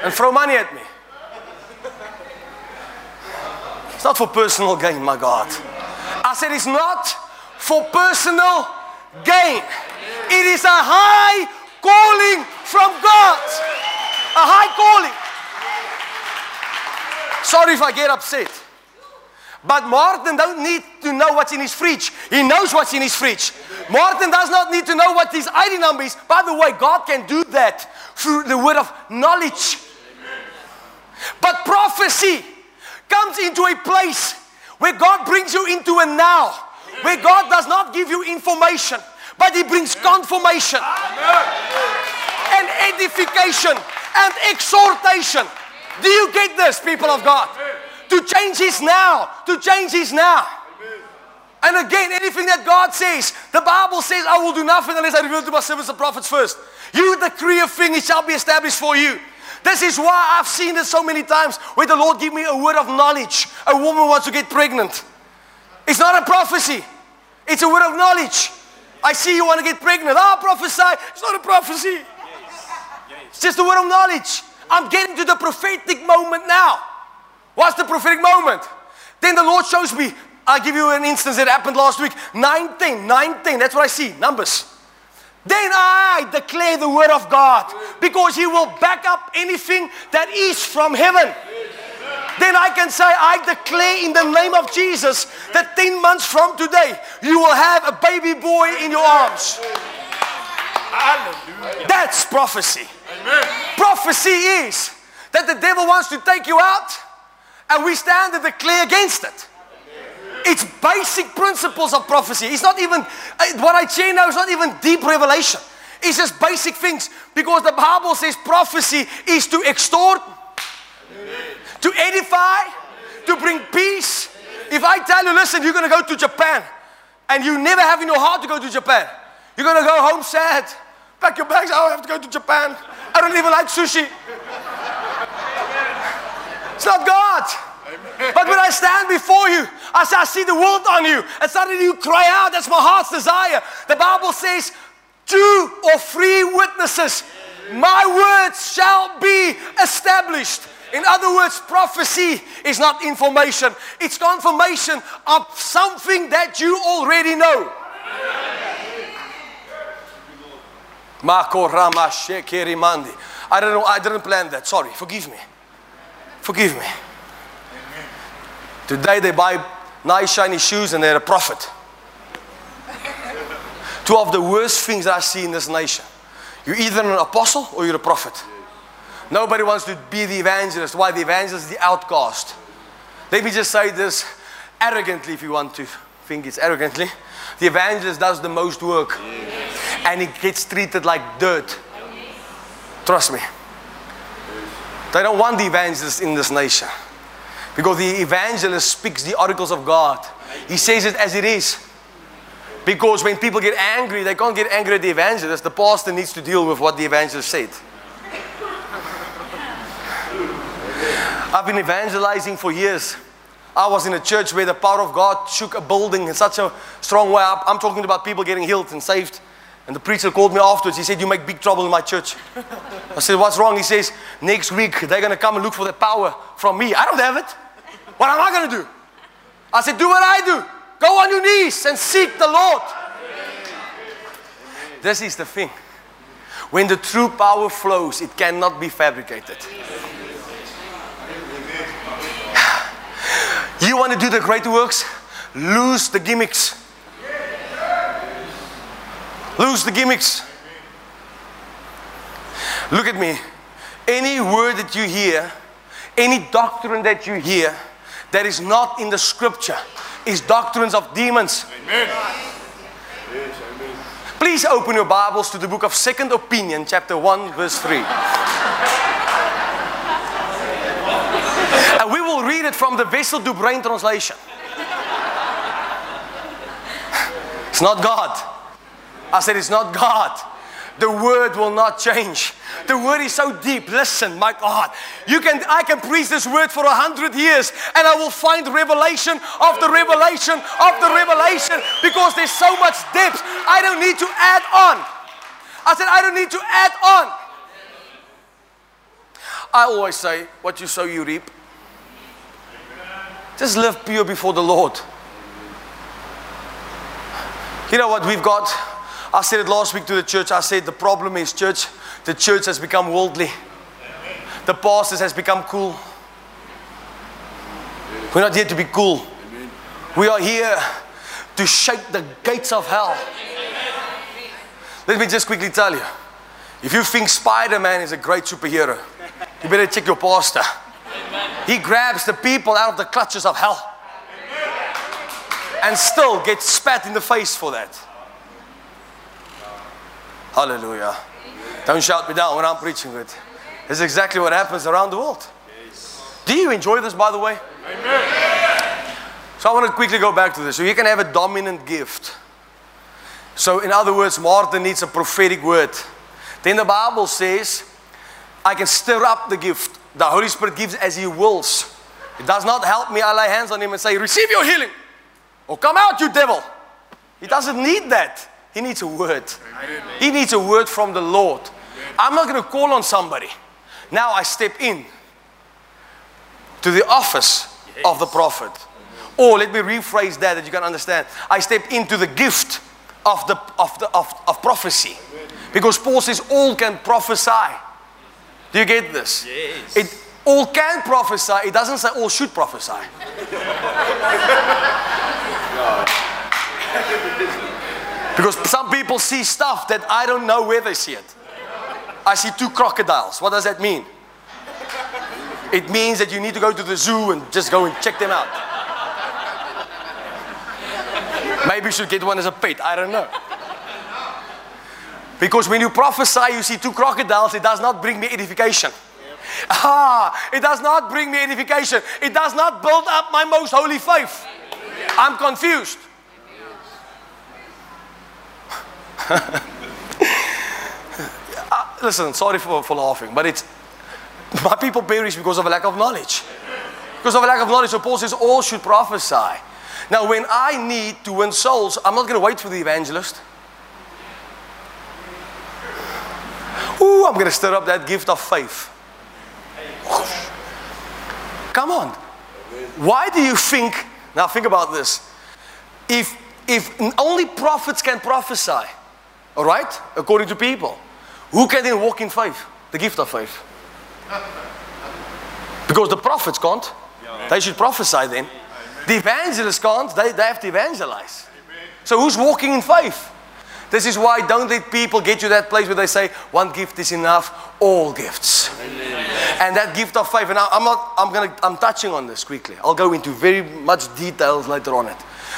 and throw money at me. It's not for personal gain, my God. I said it's not for personal gain. It is a high calling from God. A high calling. Sorry if I get upset. But Martin don't need to know what's in his fridge. He knows what's in his fridge. Martin does not need to know what his ID number is. By the way, God can do that through the word of knowledge. But prophecy comes into a place where God brings you into a now, where God does not give you information, but He brings confirmation and edification and exhortation. Do you get this, people of God? To change His now, to change His now. And again, anything that God says, the Bible says, I will do nothing unless I reveal to my servants the prophets first. You decree a thing, it shall be established for you. This is why I've seen this so many times where the Lord give me a word of knowledge. A woman wants to get pregnant. It's not a prophecy. It's a word of knowledge. I see you want to get pregnant. Ah, oh, prophesy. It's not a prophecy. It's just a word of knowledge. I'm getting to the prophetic moment now. What's the prophetic moment? Then the Lord shows me. I'll give you an instance that happened last week. 19, 19. That's what I see. Numbers. Then I declare the word of God because He will back up anything that is from heaven. Then I can say, I declare in the name of Jesus that 10 months from today, you will have a baby boy in your arms. Hallelujah. That's prophecy. Amen. Prophecy is that the devil wants to take you out, and we stand and declare against it. It's basic principles of prophecy. It's not even, uh, what I share now is not even deep revelation. It's just basic things because the Bible says prophecy is to extort, to edify, to bring peace. If I tell you, listen, you're going to go to Japan and you never have in your heart to go to Japan, you're going to go home sad, Pack your bags. I have to go to Japan. I don't even like sushi. It's not God. But when I stand before you, I say, I see the world on you. And suddenly you cry out, that's my heart's desire. The Bible says, two or three witnesses, my words shall be established. In other words, prophecy is not information, it's confirmation of something that you already know. I don't know, I didn't plan that. Sorry, forgive me. Forgive me. Today they buy nice shiny shoes and they're a prophet. Two of the worst things I see in this nation. You're either an apostle or you're a prophet. Nobody wants to be the evangelist. Why? The evangelist is the outcast. Let me just say this arrogantly, if you want to think it's arrogantly. The evangelist does the most work and he gets treated like dirt. Trust me. They don't want the evangelist in this nation because the evangelist speaks the oracles of God. He says it as it is. Because when people get angry, they can't get angry at the evangelist. The pastor needs to deal with what the evangelist said. I've been evangelizing for years. I was in a church where the power of God shook a building in such a strong way. I'm talking about people getting healed and saved. And the preacher called me afterwards. He said, You make big trouble in my church. I said, What's wrong? He says, Next week they're going to come and look for the power from me. I don't have it. What am I going to do? I said, Do what I do. Go on your knees and seek the Lord. This is the thing. When the true power flows, it cannot be fabricated. You want to do the great works? Lose the gimmicks. Lose the gimmicks. Look at me. Any word that you hear, any doctrine that you hear that is not in the scripture is doctrines of demons. Amen. Please open your Bibles to the book of Second Opinion, chapter 1, verse 3. and we read it from the Wessel du Brain translation. It's not God. I said, It's not God. The word will not change. The word is so deep. Listen, my God, you can I can preach this word for a hundred years, and I will find revelation of the revelation of the revelation because there's so much depth. I don't need to add on. I said I don't need to add on. I always say, what you sow, you reap. Just live pure before the Lord. You know what we've got? I said it last week to the church. I said the problem is, church, the church has become worldly. The pastors has become cool. We're not here to be cool. We are here to shake the gates of hell. Let me just quickly tell you. If you think Spider Man is a great superhero, you better check your pastor. He grabs the people out of the clutches of hell and still gets spat in the face for that. Hallelujah. Don't shout me down when I'm preaching it. Is exactly what happens around the world. Do you enjoy this, by the way? So I want to quickly go back to this. So you can have a dominant gift. So, in other words, Martin needs a prophetic word. Then the Bible says, I can stir up the gift. The Holy Spirit gives as He wills. It does not help me. I lay hands on Him and say, Receive your healing. Or come out, you devil. He doesn't need that. He needs a word. Amen. He needs a word from the Lord. Amen. I'm not going to call on somebody. Now I step in to the office yes. of the prophet. Or let me rephrase that that you can understand. I step into the gift of the of the of, of prophecy. Because Paul says all can prophesy. Do you get this? Yes. It all can prophesy. It doesn't say all should prophesy. Because some people see stuff that I don't know where they see it. I see two crocodiles. What does that mean? It means that you need to go to the zoo and just go and check them out. Maybe you should get one as a pet. I don't know. Because when you prophesy, you see two crocodiles, it does not bring me edification. Ah, it does not bring me edification. It does not build up my most holy faith. I'm confused. listen, sorry for, for laughing, but it's my people perish because of a lack of knowledge. Because of a lack of knowledge. So Paul says all should prophesy. Now, when I need to win souls, I'm not going to wait for the evangelist. Ooh, I'm going to stir up that gift of faith. Come on. Why do you think, now think about this. If, if only prophets can prophesy, all right, according to people, who can then walk in faith? The gift of faith. Because the prophets can't. They should prophesy then. The evangelists can't. They, they have to evangelize. So who's walking in faith? This is why don't let people get to that place where they say one gift is enough, all gifts. And that gift of faith, and I, I'm not, I'm gonna, I'm touching on this quickly. I'll go into very much details later on it.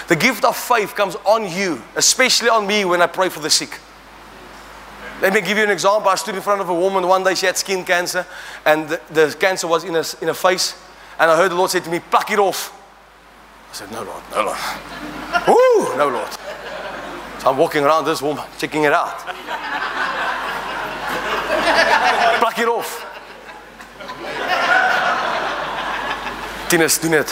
The gift of faith comes on you, especially on me when I pray for the sick. Let me give you an example. I stood in front of a woman one day, she had skin cancer, and the, the cancer was in her, in her face. And I heard the Lord say to me, Pluck it off. I said, No, Lord, no, Lord. Ooh, no, Lord. So I'm walking around this woman, checking it out. Pluck it off. Tinus, doen it.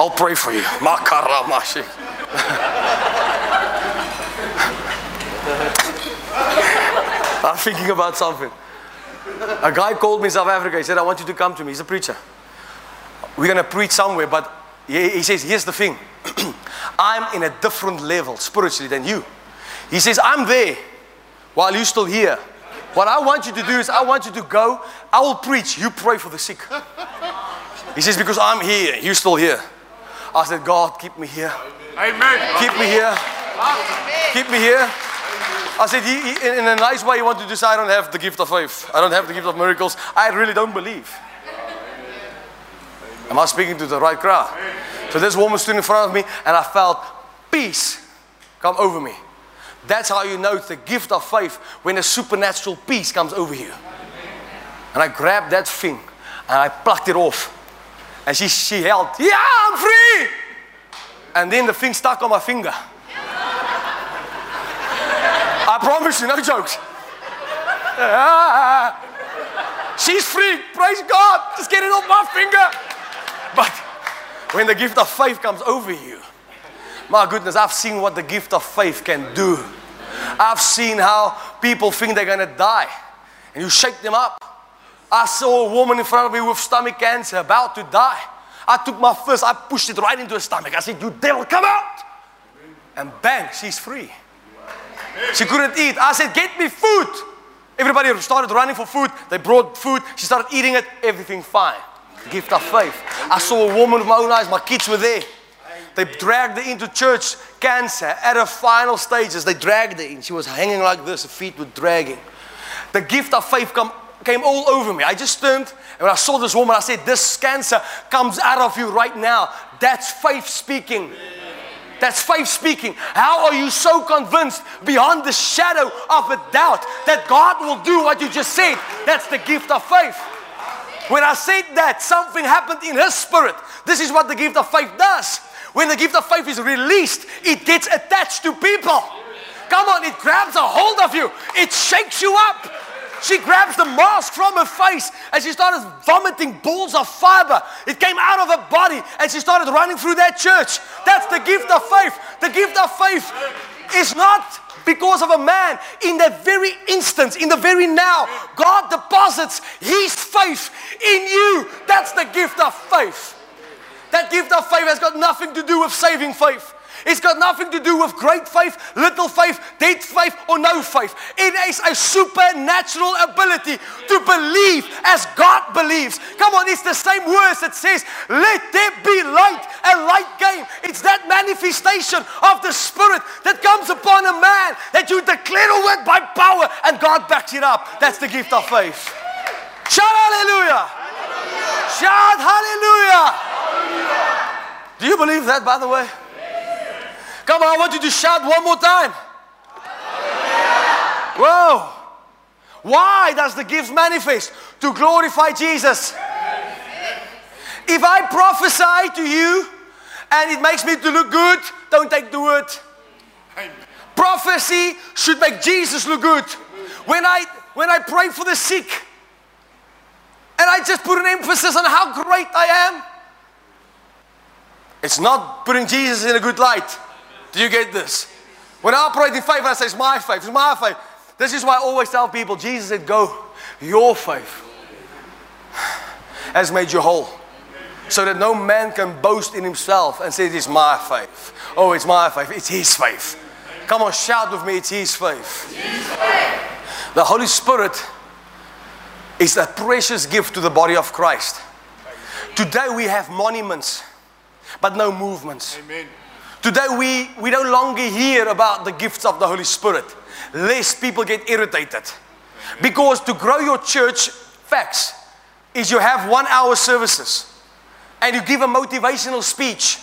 I'll pray for you. Makara mashi. I'm thinking about something. A guy called me in South Africa. He said, I want you to come to me. He's a preacher. We're going to preach somewhere, but he, he says, Here's the thing I'm in a different level spiritually than you. He says, I'm there while you're still here. What I want you to do is, I want you to go. I will preach. You pray for the sick. He says, Because I'm here, you're still here. I said, God, keep me here. Amen. Keep me here. Keep me here. I said, he, he, in a nice way, you want to say, I don't have the gift of faith. I don't have the gift of miracles. I really don't believe. Am I speaking to the right crowd? So this woman stood in front of me, and I felt peace come over me. That's how you know it's the gift of faith when a supernatural peace comes over you. And I grabbed that thing and I plucked it off. And she, she held, Yeah, I'm free! And then the thing stuck on my finger. I promise you, no jokes. She's free. Praise God. Just get it off my finger. But when the gift of faith comes over you, my goodness, I've seen what the gift of faith can do. I've seen how people think they're to die, and you shake them up. I saw a woman in front of me with stomach cancer about to die. I took my fist, I pushed it right into her stomach. I said, You devil, come out! And bang, she's free. She couldn't eat. I said, Get me food. Everybody started running for food. They brought food. She started eating it. Everything fine. Gift of faith. I saw a woman with my own eyes. My kids were there. They dragged her into church, cancer, at her final stages. They dragged her in. She was hanging like this, her feet were dragging. The gift of faith come, came all over me. I just turned, and when I saw this woman, I said, This cancer comes out of you right now. That's faith speaking. That's faith speaking. How are you so convinced beyond the shadow of a doubt that God will do what you just said? That's the gift of faith. When I said that, something happened in his spirit. This is what the gift of faith does. When the gift of faith is released, it gets attached to people. Come on, it grabs a hold of you, it shakes you up. She grabs the mask from her face and she started vomiting balls of fiber. It came out of her body and she started running through that church. That's the gift of faith. The gift of faith is not because of a man. In that very instance, in the very now, God deposits His faith in you. That's the gift of faith. That gift of faith has got nothing to do with saving faith. It's got nothing to do with great faith, little faith, dead faith, or no faith. It is a supernatural ability to believe as God believes. Come on, it's the same words that says, Let there be light, and light came. It's that manifestation of the Spirit that comes upon a man that you declare a word by power, and God backs it up. That's the gift of faith. Shout hallelujah! Shout hallelujah! Do you believe that, by the way? Come on, I want you to shout one more time. Whoa. Why does the gift manifest? To glorify Jesus. If I prophesy to you and it makes me to look good, don't take the word. Prophecy should make Jesus look good. When I when I pray for the sick, and I just put an emphasis on how great I am, it's not putting Jesus in a good light. Do you get this? When I operate in faith, I say, It's my faith, it's my faith. This is why I always tell people Jesus said, Go, your faith has made you whole. So that no man can boast in himself and say, It's my faith. Oh, it's my faith. It's his faith. Come on, shout with me, it's his faith. The Holy Spirit is a precious gift to the body of Christ. Today we have monuments, but no movements. Amen. Today we, we no longer hear about the gifts of the Holy Spirit, lest people get irritated. Because to grow your church, facts, is you have one hour services and you give a motivational speech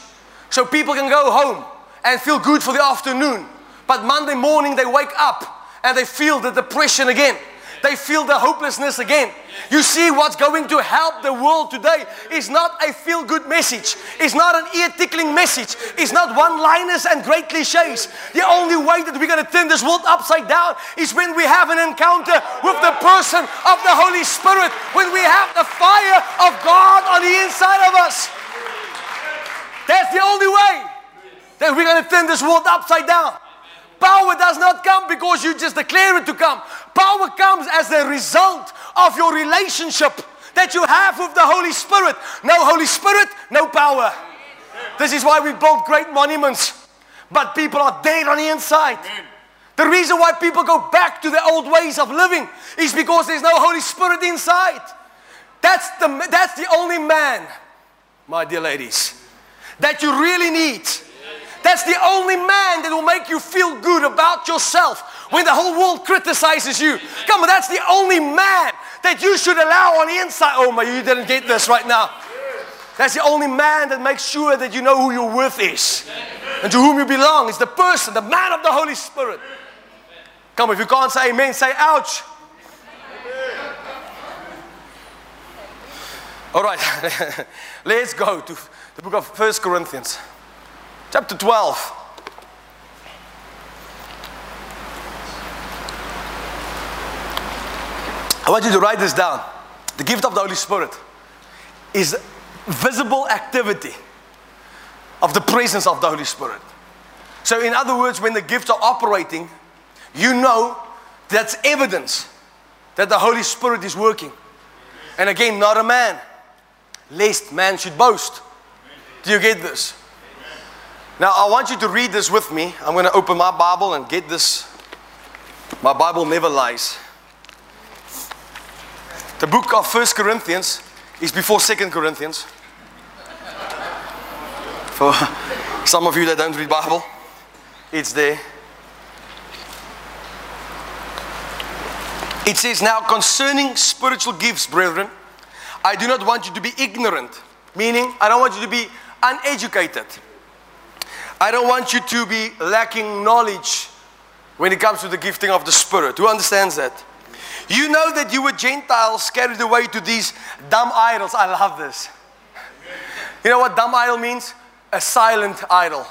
so people can go home and feel good for the afternoon. But Monday morning they wake up and they feel the depression again. They feel the hopelessness again. You see, what's going to help the world today is not a feel good message, it's not an ear tickling message, it's not one liners and great cliches. The only way that we're going to turn this world upside down is when we have an encounter with the person of the Holy Spirit, when we have the fire of God on the inside of us. That's the only way that we're going to turn this world upside down. Power does not come because you just declare it to come. Power comes as a result of your relationship that you have with the Holy Spirit. No Holy Spirit, no power. This is why we build great monuments, but people are dead on the inside. The reason why people go back to the old ways of living is because there's no Holy Spirit inside. That's the, that's the only man, my dear ladies, that you really need. That's the only man that will make you feel good about yourself when the whole world criticizes you. Come on, that's the only man that you should allow on the inside. Oh my, you didn't get this right now. That's the only man that makes sure that you know who your worth is and to whom you belong. It's the person, the man of the Holy Spirit. Come, on, if you can't say amen, say ouch. All right, let's go to the book of First Corinthians, chapter 12. I want you to write this down. The gift of the Holy Spirit is visible activity of the presence of the Holy Spirit. So, in other words, when the gifts are operating, you know that's evidence that the Holy Spirit is working. And again, not a man, lest man should boast. Do you get this? Now, I want you to read this with me. I'm going to open my Bible and get this. My Bible never lies. The book of First Corinthians is before Second Corinthians. For some of you that don't read Bible, it's there. It says, Now concerning spiritual gifts, brethren, I do not want you to be ignorant, meaning, I don't want you to be uneducated. I don't want you to be lacking knowledge when it comes to the gifting of the Spirit. Who understands that? You know that you were Gentiles carried away to these dumb idols. I love this. You know what dumb idol means? A silent idol.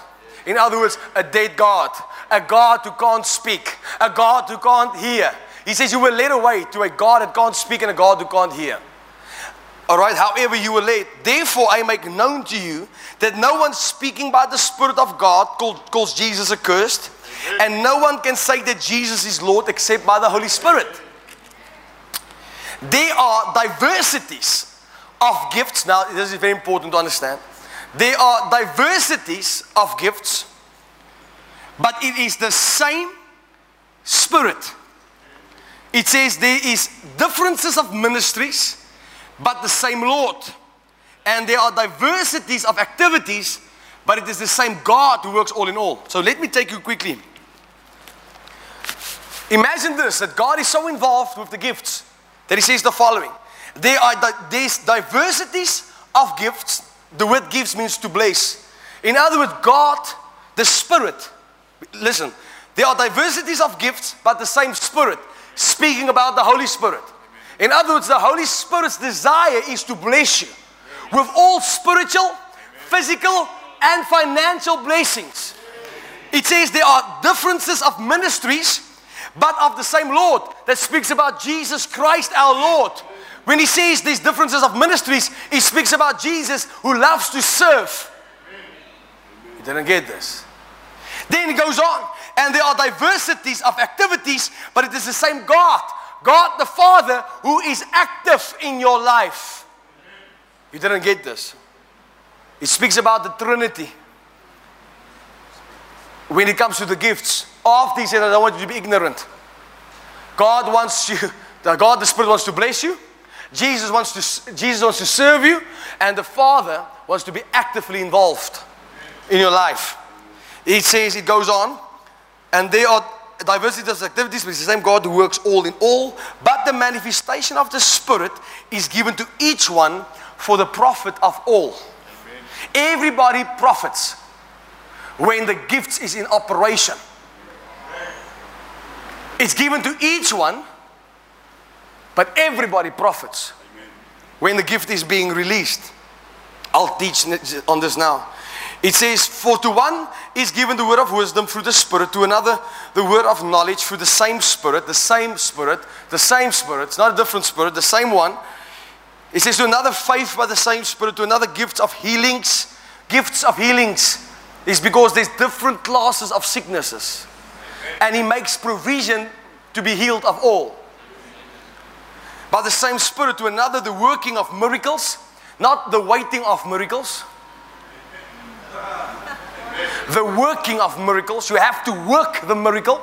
In other words, a dead God, a God who can't speak, a God who can't hear. He says you were led away to a God that can't speak and a God who can't hear. All right, however, you were led. Therefore, I make known to you that no one speaking by the Spirit of God calls Jesus accursed, and no one can say that Jesus is Lord except by the Holy Spirit. There are diversities of gifts. Now, this is very important to understand. There are diversities of gifts, but it is the same Spirit. It says there is differences of ministries, but the same Lord. And there are diversities of activities, but it is the same God who works all in all. So let me take you quickly. Imagine this that God is so involved with the gifts that he says the following There are these diversities of gifts. The word gifts means to bless. In other words, God, the Spirit, listen, there are diversities of gifts, but the same Spirit, speaking about the Holy Spirit. In other words, the Holy Spirit's desire is to bless you with all spiritual, physical, and financial blessings. It says there are differences of ministries, but of the same Lord. That speaks about Jesus Christ our Lord. When he says these differences of ministries, he speaks about Jesus who loves to serve. You didn't get this. Then it goes on, and there are diversities of activities, but it is the same God, God the Father, who is active in your life. You didn't get this. It speaks about the Trinity. When it comes to the gifts, after he said, I don't want you to be ignorant. God wants you, the God the Spirit wants to bless you. Jesus wants to Jesus wants to serve you, and the Father wants to be actively involved in your life. It says, it goes on, and they are diversity of activities, but it's the same God who works all in all. But the manifestation of the Spirit is given to each one for the profit of all. Everybody profits when the gift is in operation. It's given to each one, but everybody profits when the gift is being released. I'll teach on this now. It says, For to one is given the word of wisdom through the Spirit, to another the word of knowledge through the same Spirit, the same Spirit, the same Spirit. It's not a different Spirit, the same one. It says, To another faith by the same Spirit, to another gifts of healings. Gifts of healings is because there's different classes of sicknesses. And He makes provision to be healed of all. By the same Spirit, to another the working of miracles, not the waiting of miracles the working of miracles. You have to work the miracle.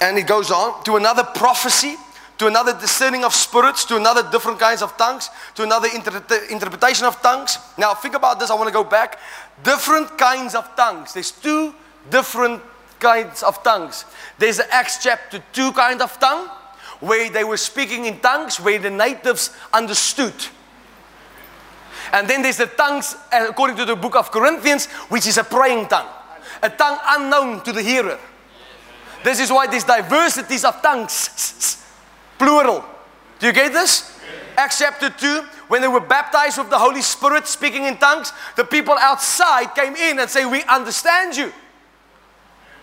And it goes on to another prophecy, to another discerning of spirits, to another different kinds of tongues, to another inter- interpretation of tongues. Now, think about this. I want to go back. Different kinds of tongues. There's two different kinds of tongues. There's the Acts chapter 2 kind of tongue, where they were speaking in tongues where the natives understood. And then there's the tongues, uh, according to the book of Corinthians, which is a praying tongue, a tongue unknown to the hearer. This is why there's diversities of tongues, plural. Do you get this? Acts chapter 2, when they were baptized with the Holy Spirit, speaking in tongues, the people outside came in and say, We understand you.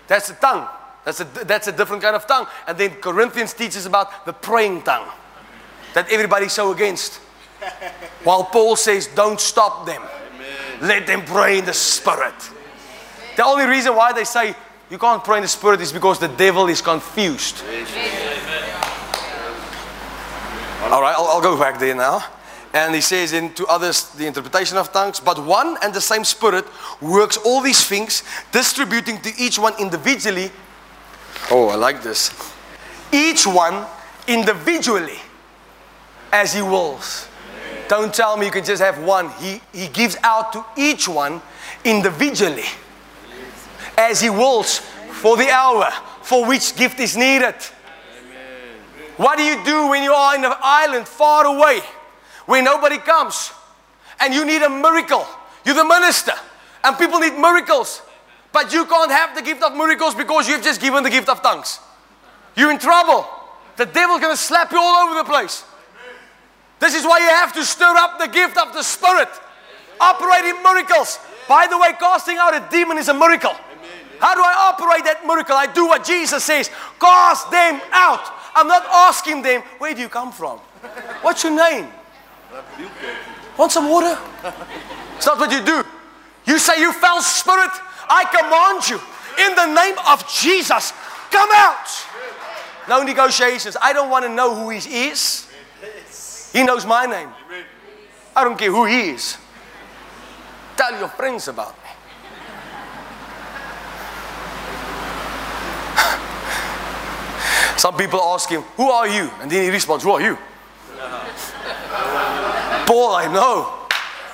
That's a tongue. That's a, that's a different kind of tongue. And then Corinthians teaches about the praying tongue that everybody's so against. While Paul says, don't stop them. Amen. Let them pray in the Spirit. The only reason why they say you can't pray in the Spirit is because the devil is confused. All right, I'll, I'll go back there now. And he says, in to others, the interpretation of tongues, but one and the same Spirit works all these things, distributing to each one individually. Oh, I like this. Each one individually as he wills. Don't tell me you can just have one. He, he gives out to each one individually as He wills for the hour for which gift is needed. What do you do when you are in an island far away where nobody comes and you need a miracle? You're the minister and people need miracles, but you can't have the gift of miracles because you've just given the gift of tongues. You're in trouble. The devil's going to slap you all over the place. This is why you have to stir up the gift of the Spirit. Operate in miracles. By the way, casting out a demon is a miracle. How do I operate that miracle? I do what Jesus says cast them out. I'm not asking them, where do you come from? What's your name? Want some water? It's not what you do. You say, You foul spirit, I command you in the name of Jesus, come out. No negotiations. I don't want to know who he is. He knows my name. I don't care who he is. Tell your friends about me. Some people ask him, Who are you? And then he responds, Who are you? Paul, I know.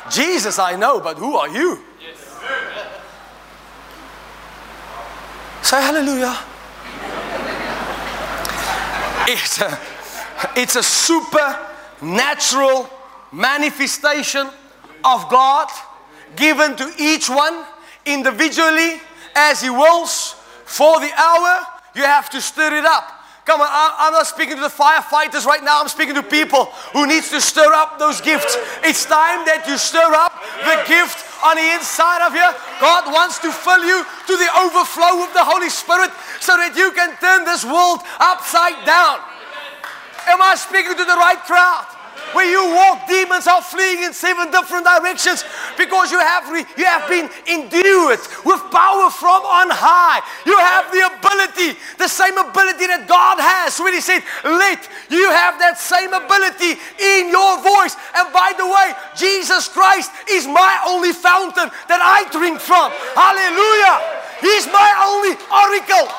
Jesus, I know, but who are you? Yes. Say hallelujah. It's a, it's a super natural manifestation of God given to each one individually as He wills for the hour. You have to stir it up. Come on, I'm not speaking to the firefighters right now. I'm speaking to people who needs to stir up those gifts. It's time that you stir up the gift on the inside of you. God wants to fill you to the overflow of the Holy Spirit so that you can turn this world upside down. Am I speaking to the right crowd? Where you walk, demons are fleeing in seven different directions because you have, re- you have been endued with power from on high. You have the ability, the same ability that God has. When He said, Let, you have that same ability in your voice. And by the way, Jesus Christ is my only fountain that I drink from. Hallelujah. He's my only oracle.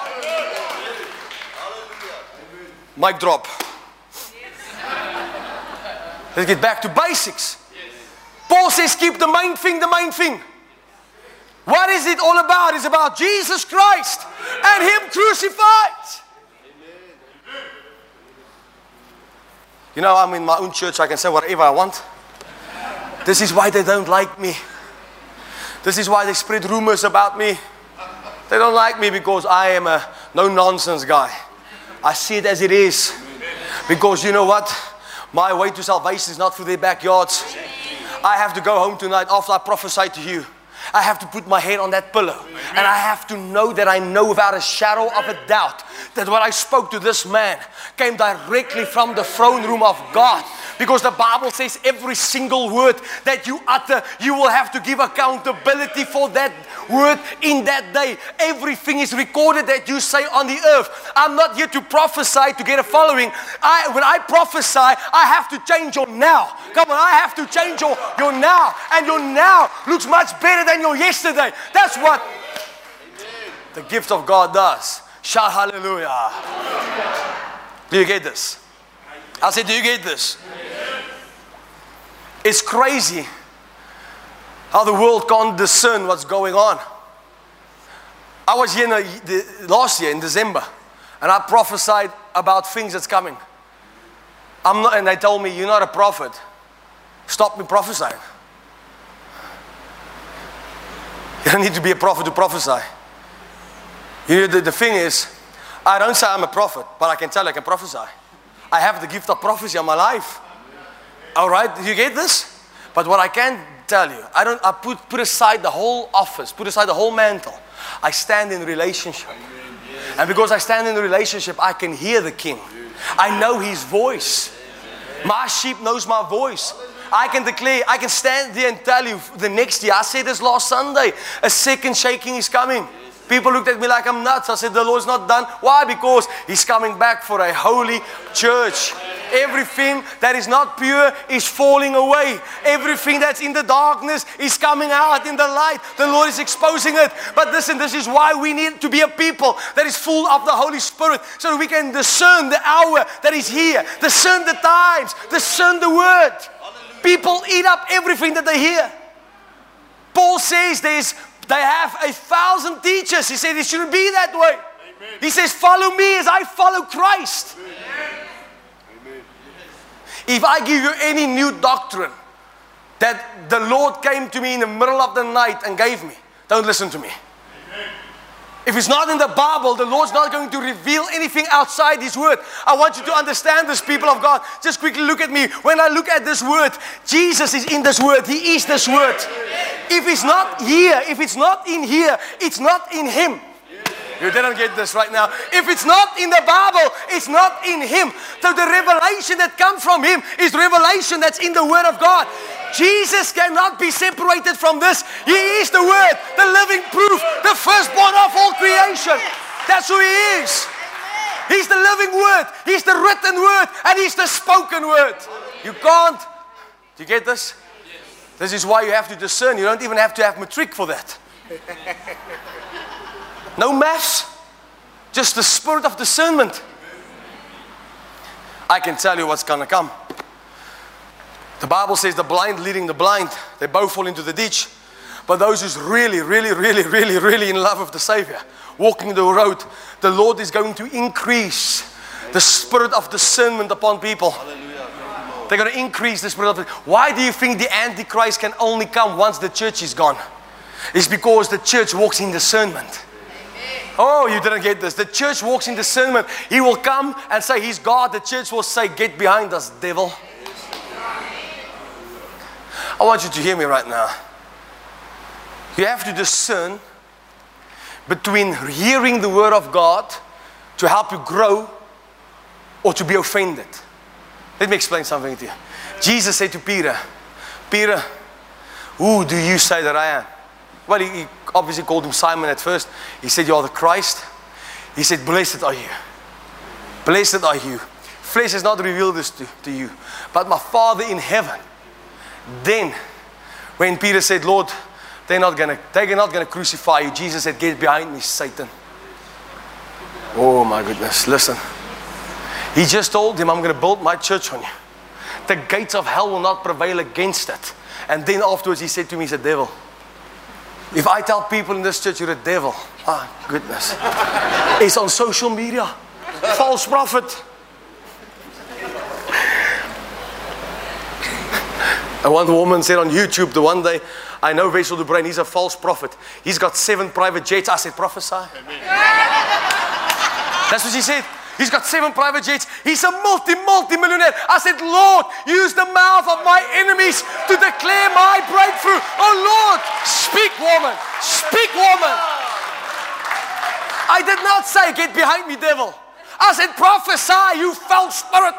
Mic drop. Let's get back to basics. Paul says, keep the main thing the main thing. What is it all about? It's about Jesus Christ and Him crucified. You know, I'm in my own church, I can say whatever I want. This is why they don't like me. This is why they spread rumors about me. They don't like me because I am a no nonsense guy. I see it as it is. Because you know what? My way to salvation is not through their backyards. I have to go home tonight after I prophesy to you. I have to put my head on that pillow. And I have to know that I know without a shadow of a doubt that what I spoke to this man came directly from the throne room of God. Because the Bible says every single word that you utter, you will have to give accountability for that word in that day. Everything is recorded that you say on the earth. I'm not here to prophesy to get a following. I, when I prophesy, I have to change your now. Come on, I have to change your, your now. And your now looks much better than your yesterday. That's what the gift of God does. Shout hallelujah. Do you get this? I said, Do you get this? It's crazy how the world can't discern what's going on. I was here the, the, last year in December and I prophesied about things that's coming. I'm not, and they told me, You're not a prophet. Stop me prophesying. You don't need to be a prophet to prophesy. You know, the, the thing is, I don't say I'm a prophet, but I can tell I can prophesy. I have the gift of prophecy on my life. All right, you get this? But what I can tell you, I don't. I put put aside the whole office, put aside the whole mantle. I stand in relationship, and because I stand in relationship, I can hear the King. I know His voice. My sheep knows my voice. I can declare, I can stand there and tell you the next year. I said this last Sunday, a second shaking is coming. People looked at me like I'm nuts. I said, The Lord's not done. Why? Because He's coming back for a holy church. Everything that is not pure is falling away. Everything that's in the darkness is coming out in the light. The Lord is exposing it. But listen, this is why we need to be a people that is full of the Holy Spirit so we can discern the hour that is here, discern the times, discern the word. People eat up everything that they hear. Paul says there's they have a thousand teachers. He said it shouldn't be that way. Amen. He says, Follow me as I follow Christ. Amen. If I give you any new doctrine that the Lord came to me in the middle of the night and gave me, don't listen to me. If it's not in the Bible, the Lord's not going to reveal anything outside His Word. I want you to understand this, people of God. Just quickly look at me. When I look at this Word, Jesus is in this Word. He is this Word. If it's not here, if it's not in here, it's not in Him. You didn't get this right now. If it's not in the Bible, it's not in Him. So the revelation that comes from Him is revelation that's in the Word of God. Jesus cannot be separated from this. He is the Word, the living proof, the firstborn of all creation. That's who He is. He's the living Word, He's the written Word, and He's the spoken Word. You can't. Do you get this? This is why you have to discern. You don't even have to have matric for that. No maths, just the spirit of discernment. I can tell you what's going to come. The Bible says the blind leading the blind, they both fall into the ditch. But those who's really, really, really, really, really in love with the Savior, walking the road, the Lord is going to increase the spirit of discernment upon people. They're going to increase the spirit of. Why do you think the Antichrist can only come once the church is gone? It's because the church walks in discernment. Oh, you didn't get this. The church walks in discernment. He will come and say, He's God. The church will say, Get behind us, devil. I want you to hear me right now. You have to discern between hearing the word of God to help you grow or to be offended. Let me explain something to you. Jesus said to Peter, Peter, who do you say that I am? Well, he, he obviously called him Simon at first. He said, You are the Christ. He said, Blessed are you. Blessed are you. Flesh has not revealed this to, to you, but my Father in heaven. Then, when Peter said, Lord, they're not gonna, they're not gonna crucify you, Jesus said, Get behind me, Satan. Oh my goodness, listen. He just told him, I'm gonna build my church on you. The gates of hell will not prevail against it. And then afterwards he said to me, he's a devil. If I tell people in this church you're a devil, ah, goodness. it's on social media. False prophet. And one woman said on YouTube the one day, I know Wessel de Bruin, he's a false prophet. He's got seven private jets. I said, prophesy. That's what she said. He's got seven private jets. He's a multi, multi millionaire. I said, Lord, use the mouth of my enemies to declare my breakthrough. Oh Lord, speak, woman. Speak, woman. I did not say, get behind me, devil. I said, prophesy, you foul spirit.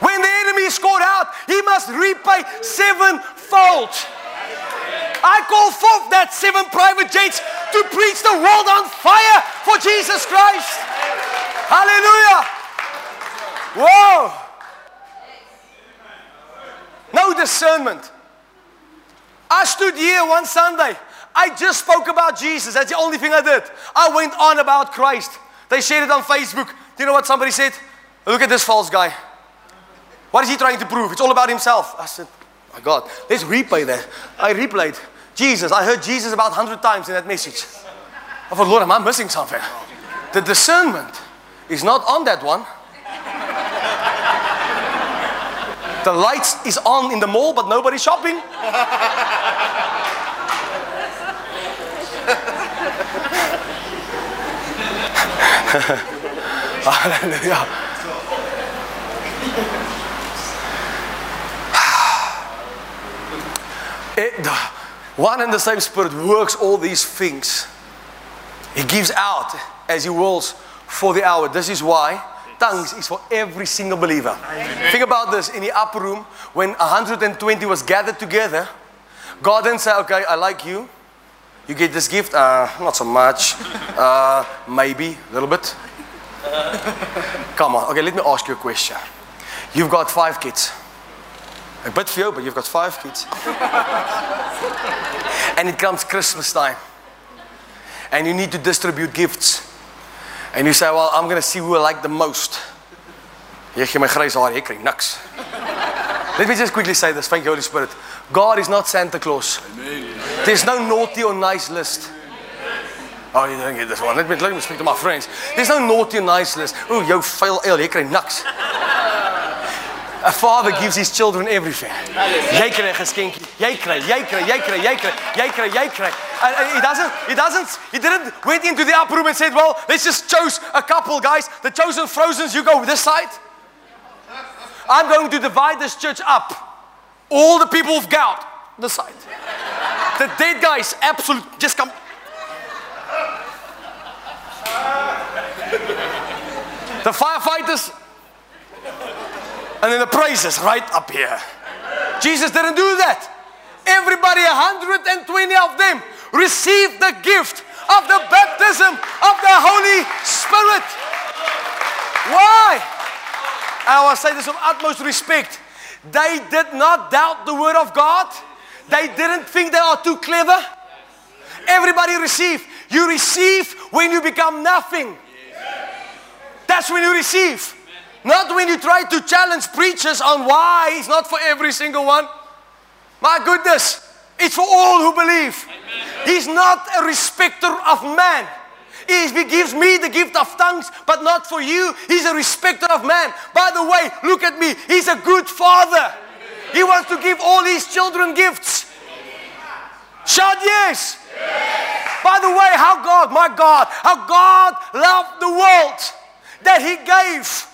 When the enemy is out, he must repay sevenfold. I call forth that seven private jets to preach the world on fire for Jesus Christ. Hallelujah. Whoa. No discernment. I stood here one Sunday. I just spoke about Jesus. That's the only thing I did. I went on about Christ. They shared it on Facebook. Do you know what somebody said? Look at this false guy. What is he trying to prove? It's all about himself. I said, my God, let's replay that. I replayed Jesus. I heard Jesus about 100 times in that message. I thought, Lord, am I missing something? The discernment is not on that one. The lights is on in the mall, but nobody's shopping. Hallelujah. It, one and the same Spirit works all these things. He gives out as He wills for the hour. This is why tongues is for every single believer. Amen. Think about this in the upper room when 120 was gathered together. God didn't say, Okay, I like you. You get this gift? Uh, not so much. Uh, maybe a little bit. Come on. Okay, let me ask you a question. You've got five kids. A bit few, but you've got five kids. and it comes Christmas time. And you need to distribute gifts. And you say, well, I'm going to see who I like the most. Jy gee my grys haar, jy kry niks. Let me just quickly say this. Thank you, Holy Spirit. God is not Santa Claus. There's no naughty or nice list. Oh, you don't get this one. Let me, let me speak to my friends. There's no naughty or nice list. Oh, jou vuil el, jy kry niks. A father gives his children everything. Jy kry 'n geskenkie. Jy kry, jy kry, jy kry, jy kry, jy kry, jy kry. And, he doesn't, he doesn't, he didn't went into the upper room and said, well, let's just choose a couple, guys. The chosen frozens, you go this side. I'm going to divide this church up. All the people of God, this side. The dead guys, absolute, just come. The firefighters, and then the praises right up here. Jesus didn't do that. Everybody, 120 of them, received the gift of the baptism of the Holy Spirit. Why? I will say this with utmost respect. They did not doubt the word of God. They didn't think they are too clever. Everybody receive. You receive when you become nothing. That's when you receive. Not when you try to challenge preachers on why it's not for every single one. My goodness, it's for all who believe. He's not a respecter of man. He gives me the gift of tongues, but not for you. He's a respecter of man. By the way, look at me. He's a good father. He wants to give all his children gifts. Shout yes. yes. By the way, how God, my God, how God loved the world that He gave.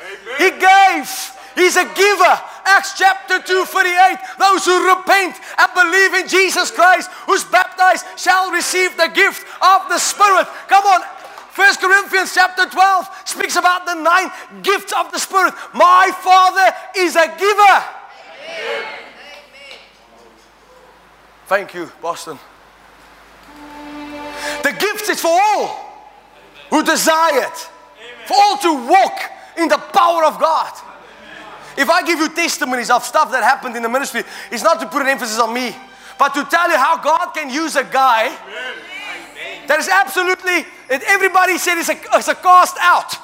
Amen. He gave. He's a giver Acts chapter 2, 38. Those who repent and believe in Jesus Christ, who's baptized, shall receive the gift of the Spirit. Come on. 1 Corinthians chapter 12 speaks about the nine gifts of the Spirit. My Father is a giver. Amen. Thank you, Boston. The gift is for all who desire it, for all to walk in the power of God. If I give you testimonies of stuff that happened in the ministry, it's not to put an emphasis on me, but to tell you how God can use a guy that is absolutely, that everybody said is a, is a cast out.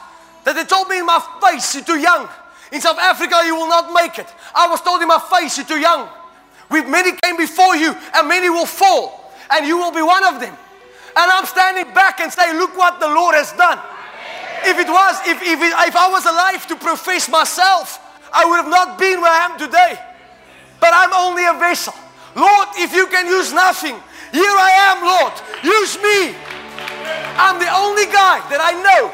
That they told me in my face, you're too young. In South Africa, you will not make it. I was told in my face, you're too young. With many came before you, and many will fall, and you will be one of them. And I'm standing back and saying, Look what the Lord has done. If it was, if, if, it, if I was alive to profess myself, I would have not been where I am today. But I'm only a vessel. Lord, if you can use nothing, here I am, Lord. Use me. I'm the only guy that I know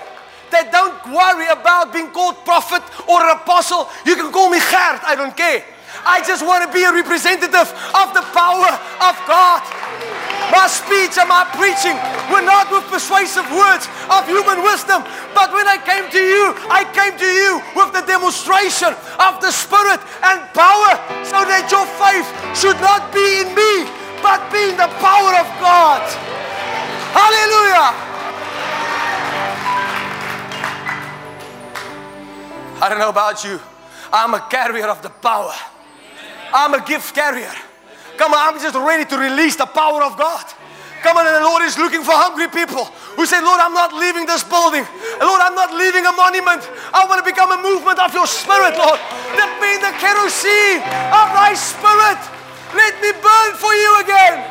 that don't worry about being called prophet or apostle. You can call me Gert, I don't care. I just want to be a representative of the power of God. My speech and my preaching were not with persuasive words of human wisdom, but when I came to you, I came to you with the demonstration of the Spirit and power so that your faith should not be in me, but be in the power of God. Hallelujah. I don't know about you. I'm a carrier of the power. I'm a gift carrier. Come on, I'm just ready to release the power of God. Come on, and the Lord is looking for hungry people who say, Lord, I'm not leaving this building. Lord, I'm not leaving a monument. I want to become a movement of your spirit, Lord. Let me the kerosene of thy spirit. Let me burn for you again.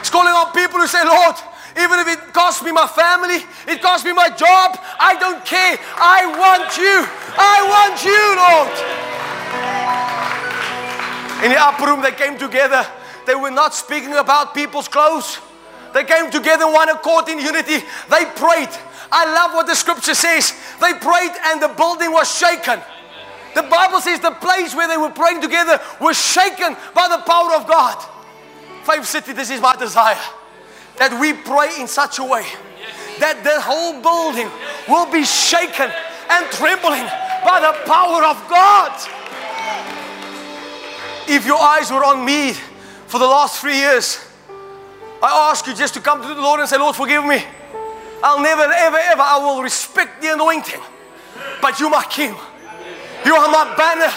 It's calling on people who say, Lord, even if it costs me my family, it costs me my job, I don't care. I want you. I want you, Lord. In the upper room, they came together. They were not speaking about people's clothes. They came together one accord in unity. They prayed. I love what the scripture says. They prayed and the building was shaken. The Bible says the place where they were praying together was shaken by the power of God. Faith City, this is my desire that we pray in such a way that the whole building will be shaken and trembling by the power of God. If your eyes were on me for the last three years, I ask you just to come to the Lord and say, Lord, forgive me. I'll never, ever, ever, I will respect the anointing. But you, my King, you are my banner,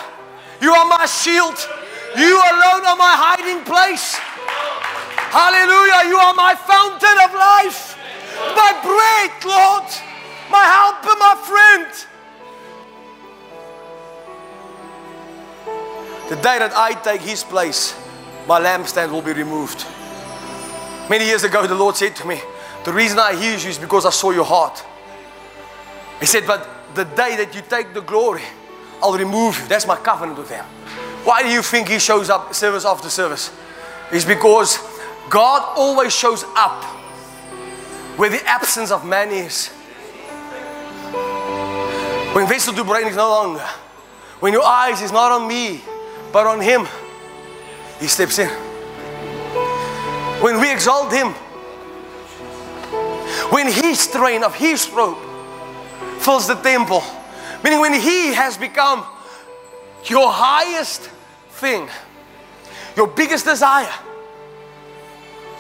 you are my shield, you alone are my hiding place. Hallelujah, you are my fountain of life, my bread, Lord, my helper, my friend. The day that I take his place, my lampstand will be removed. Many years ago, the Lord said to me, The reason I use you is because I saw your heart. He said, But the day that you take the glory, I'll remove you. That's my covenant with him. Why do you think he shows up service after service? It's because God always shows up where the absence of man is. When Wessel de Bruin is no longer, when your eyes is not on me, but on Him, He steps in. When we exalt Him, when His train of His robe fills the temple, meaning when He has become your highest thing, your biggest desire,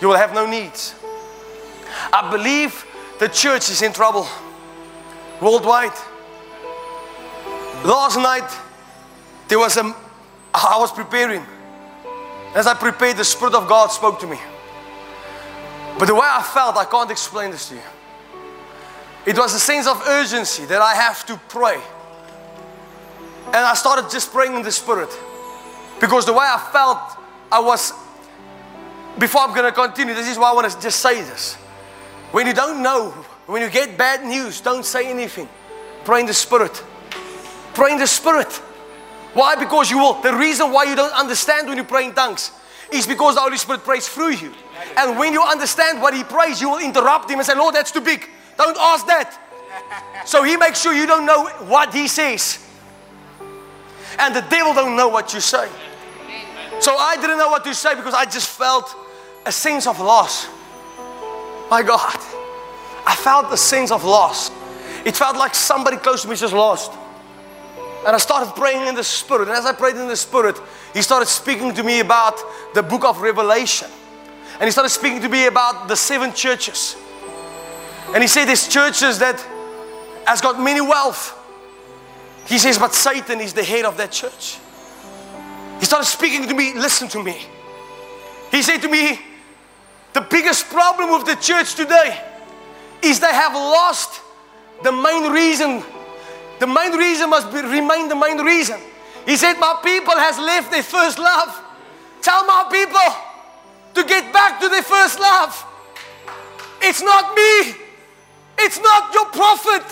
you will have no needs. I believe the church is in trouble worldwide. Last night, there was a I was preparing. As I prepared, the Spirit of God spoke to me. But the way I felt, I can't explain this to you. It was a sense of urgency that I have to pray. And I started just praying in the Spirit. Because the way I felt, I was, before I'm going to continue, this is why I want to just say this. When you don't know, when you get bad news, don't say anything. Pray in the Spirit. Pray in the Spirit. Why? Because you will, the reason why you don't understand when you pray in tongues is because the Holy Spirit prays through you. And when you understand what He prays, you will interrupt Him and say, Lord, that's too big. Don't ask that. So He makes sure you don't know what He says. and the devil don't know what you say. So I didn't know what to say because I just felt a sense of loss. My God, I felt a sense of loss. It felt like somebody close to me just lost. And I started praying in the Spirit. And as I prayed in the Spirit, He started speaking to me about the book of Revelation. And He started speaking to me about the seven churches. And He said, There's churches that has got many wealth. He says, But Satan is the head of that church. He started speaking to me, Listen to me. He said to me, The biggest problem with the church today is they have lost the main reason the main reason must be, remain the main reason. He said, My people has left their first love. Tell my people to get back to their first love. It's not me. It's not your prophet.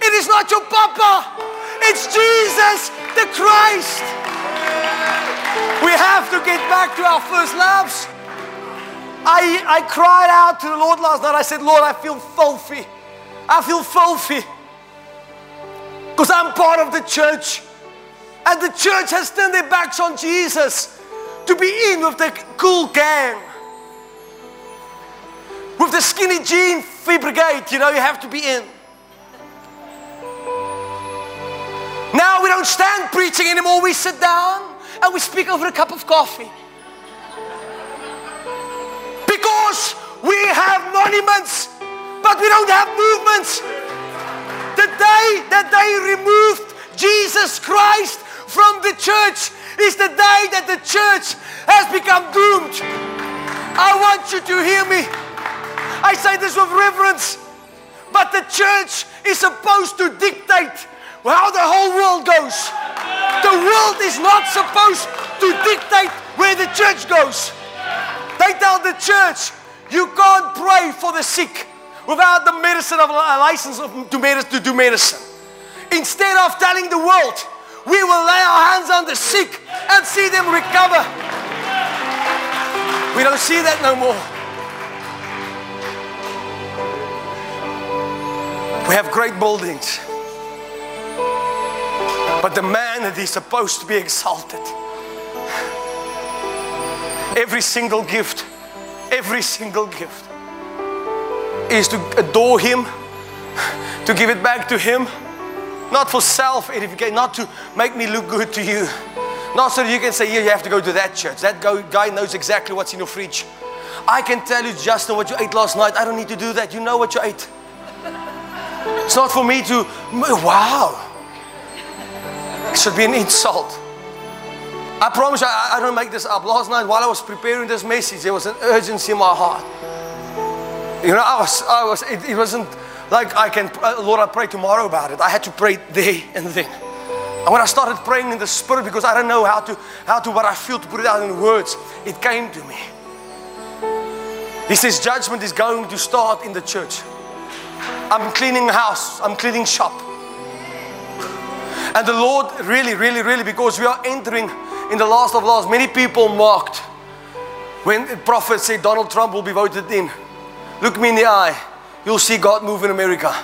It is not your papa. It's Jesus the Christ. We have to get back to our first loves. I, I cried out to the Lord last night. I said, Lord, I feel filthy. I feel filthy. Because I'm part of the church. And the church has turned their backs on Jesus to be in with the cool gang. With the skinny jean free brigade, you know, you have to be in. Now we don't stand preaching anymore. We sit down and we speak over a cup of coffee. Because we have monuments, but we don't have movements. Day that they removed Jesus Christ from the church is the day that the church has become doomed. I want you to hear me. I say this with reverence, but the church is supposed to dictate how the whole world goes. The world is not supposed to dictate where the church goes. They tell the church, you can't pray for the sick without the medicine of a license of, to, medicine, to do medicine. Instead of telling the world, we will lay our hands on the sick and see them recover. We don't see that no more. We have great buildings. But the man that is supposed to be exalted, every single gift, every single gift is to adore Him, to give it back to Him, not for self edification, not to make me look good to you, not so that you can say, Yeah, you have to go to that church. That guy knows exactly what's in your fridge. I can tell you, Justin, what you ate last night. I don't need to do that. You know what you ate. It's not for me to, wow. It should be an insult. I promise you, I, I don't make this up. Last night, while I was preparing this message, there was an urgency in my heart. You know, I was, I was, it, it wasn't like I can, uh, Lord, I pray tomorrow about it. I had to pray there and then. And when I started praying in the Spirit, because I don't know how to, how to, what I feel to put it out in words, it came to me. He says, judgment is going to start in the church. I'm cleaning house, I'm cleaning shop. And the Lord really, really, really, because we are entering in the last of last, many people mocked when the prophet said Donald Trump will be voted in. Look me in the eye. You'll see God move in America.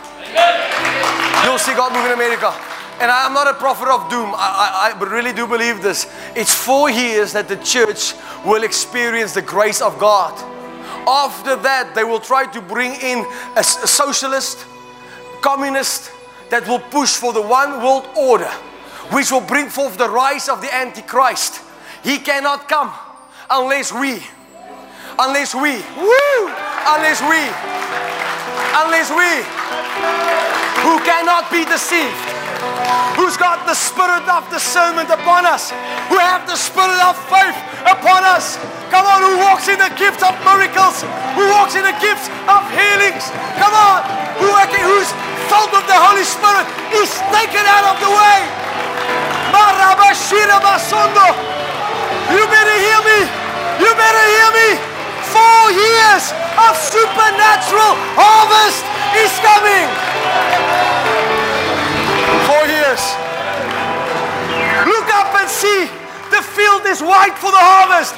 You'll see God move in America. And I'm not a prophet of doom. I, I, I really do believe this. It's four years that the church will experience the grace of God. After that, they will try to bring in a, a socialist, communist that will push for the one world order, which will bring forth the rise of the Antichrist. He cannot come unless we, unless we, woo, unless we, unless we, who cannot be deceived, who's got the spirit of discernment upon us, who have the spirit of faith upon us. Come on, who walks in the gift of miracles, who walks in the gifts of healings. Come on, who who's filled with the Holy Spirit is taken out of the way. You better hear me. You better hear me four years of supernatural harvest is coming. Four years. Look up and see the field is white for the harvest.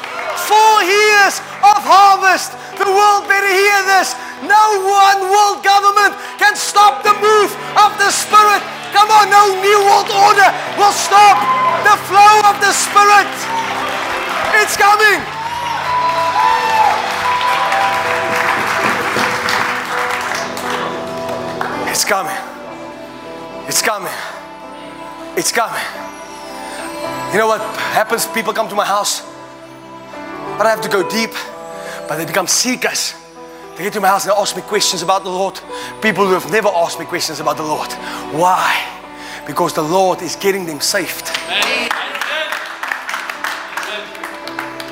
Four years of harvest. The world better hear this. No one world government can stop the move of the Spirit Come on, no new world order will stop the flow of the Spirit. It's coming. It's coming. It's coming. It's coming. You know what happens? People come to my house. But I don't have to go deep, but they become seekers. They get to my house and ask me questions about the Lord. People who have never asked me questions about the Lord. Why? Because the Lord is getting them saved.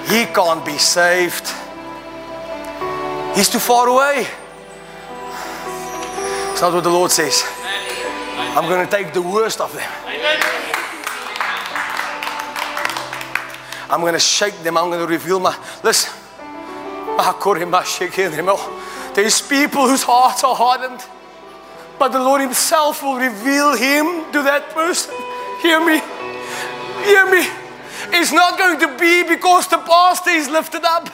He can't be saved. He's too far away. Not what the Lord says. I'm going to take the worst of them. I'm going to shake them. I'm going to reveal my. Listen. There's people whose hearts are hardened, but the Lord Himself will reveal Him to that person. Hear me. Hear me. It's not going to be because the pastor is lifted up,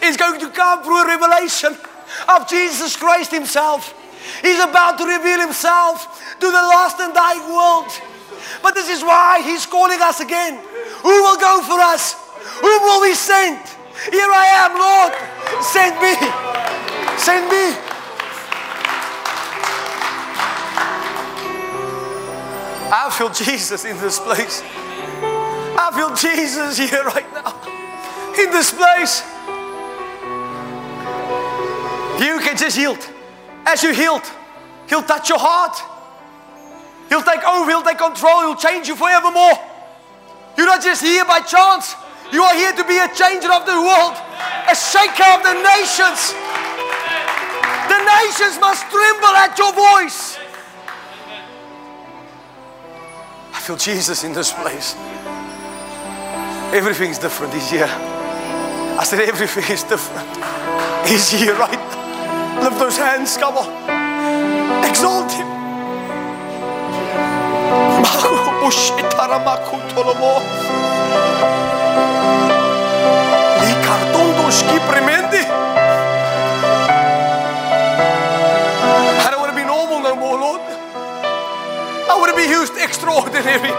it's going to come through a revelation of Jesus Christ Himself. He's about to reveal Himself to the lost and dying world. But this is why He's calling us again. Who will go for us? Whom will we send? Here I am, Lord. Send me. Send me. I feel Jesus in this place. I feel Jesus here right now. In this place. You can just yield. As you healed, He'll touch your heart. He'll take over, He'll take control, He'll change you forevermore. You're not just here by chance. You are here to be a changer of the world, a shaker of the nations. The nations must tremble at your voice. I feel Jesus in this place. Everything's different. He's here. I said, everything is different. He's here right now. Lift those hands. Come on. Exalt Him. I don't want to be normal no more, Lord. I want to be used extraordinary.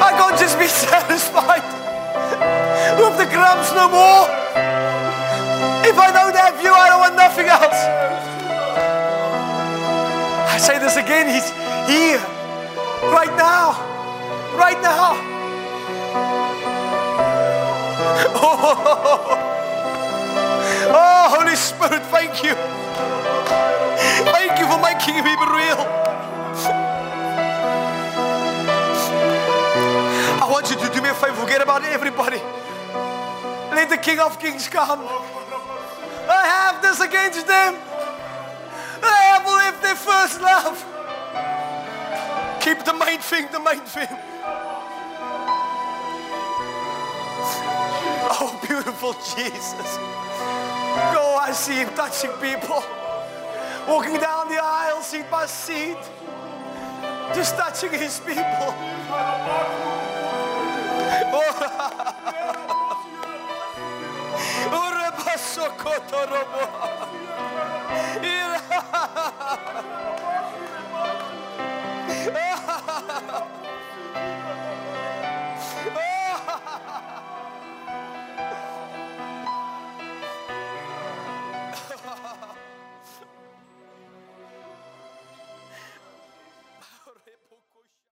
I can't just be satisfied with the crumbs no more. If I don't have you, I don't want nothing else. I say this again, He's here, right now, right now. Oh, Holy Spirit, thank you. Thank you for making me real. I want you to do me a favor, forget about everybody. Let the King of Kings come. I have this against them. They have left their first love. Keep the main thing, the main thing. Oh, beautiful Jesus. Go, I see him touching people. Walking down the aisle, seat by seat. Just touching his people. Oh. Irá.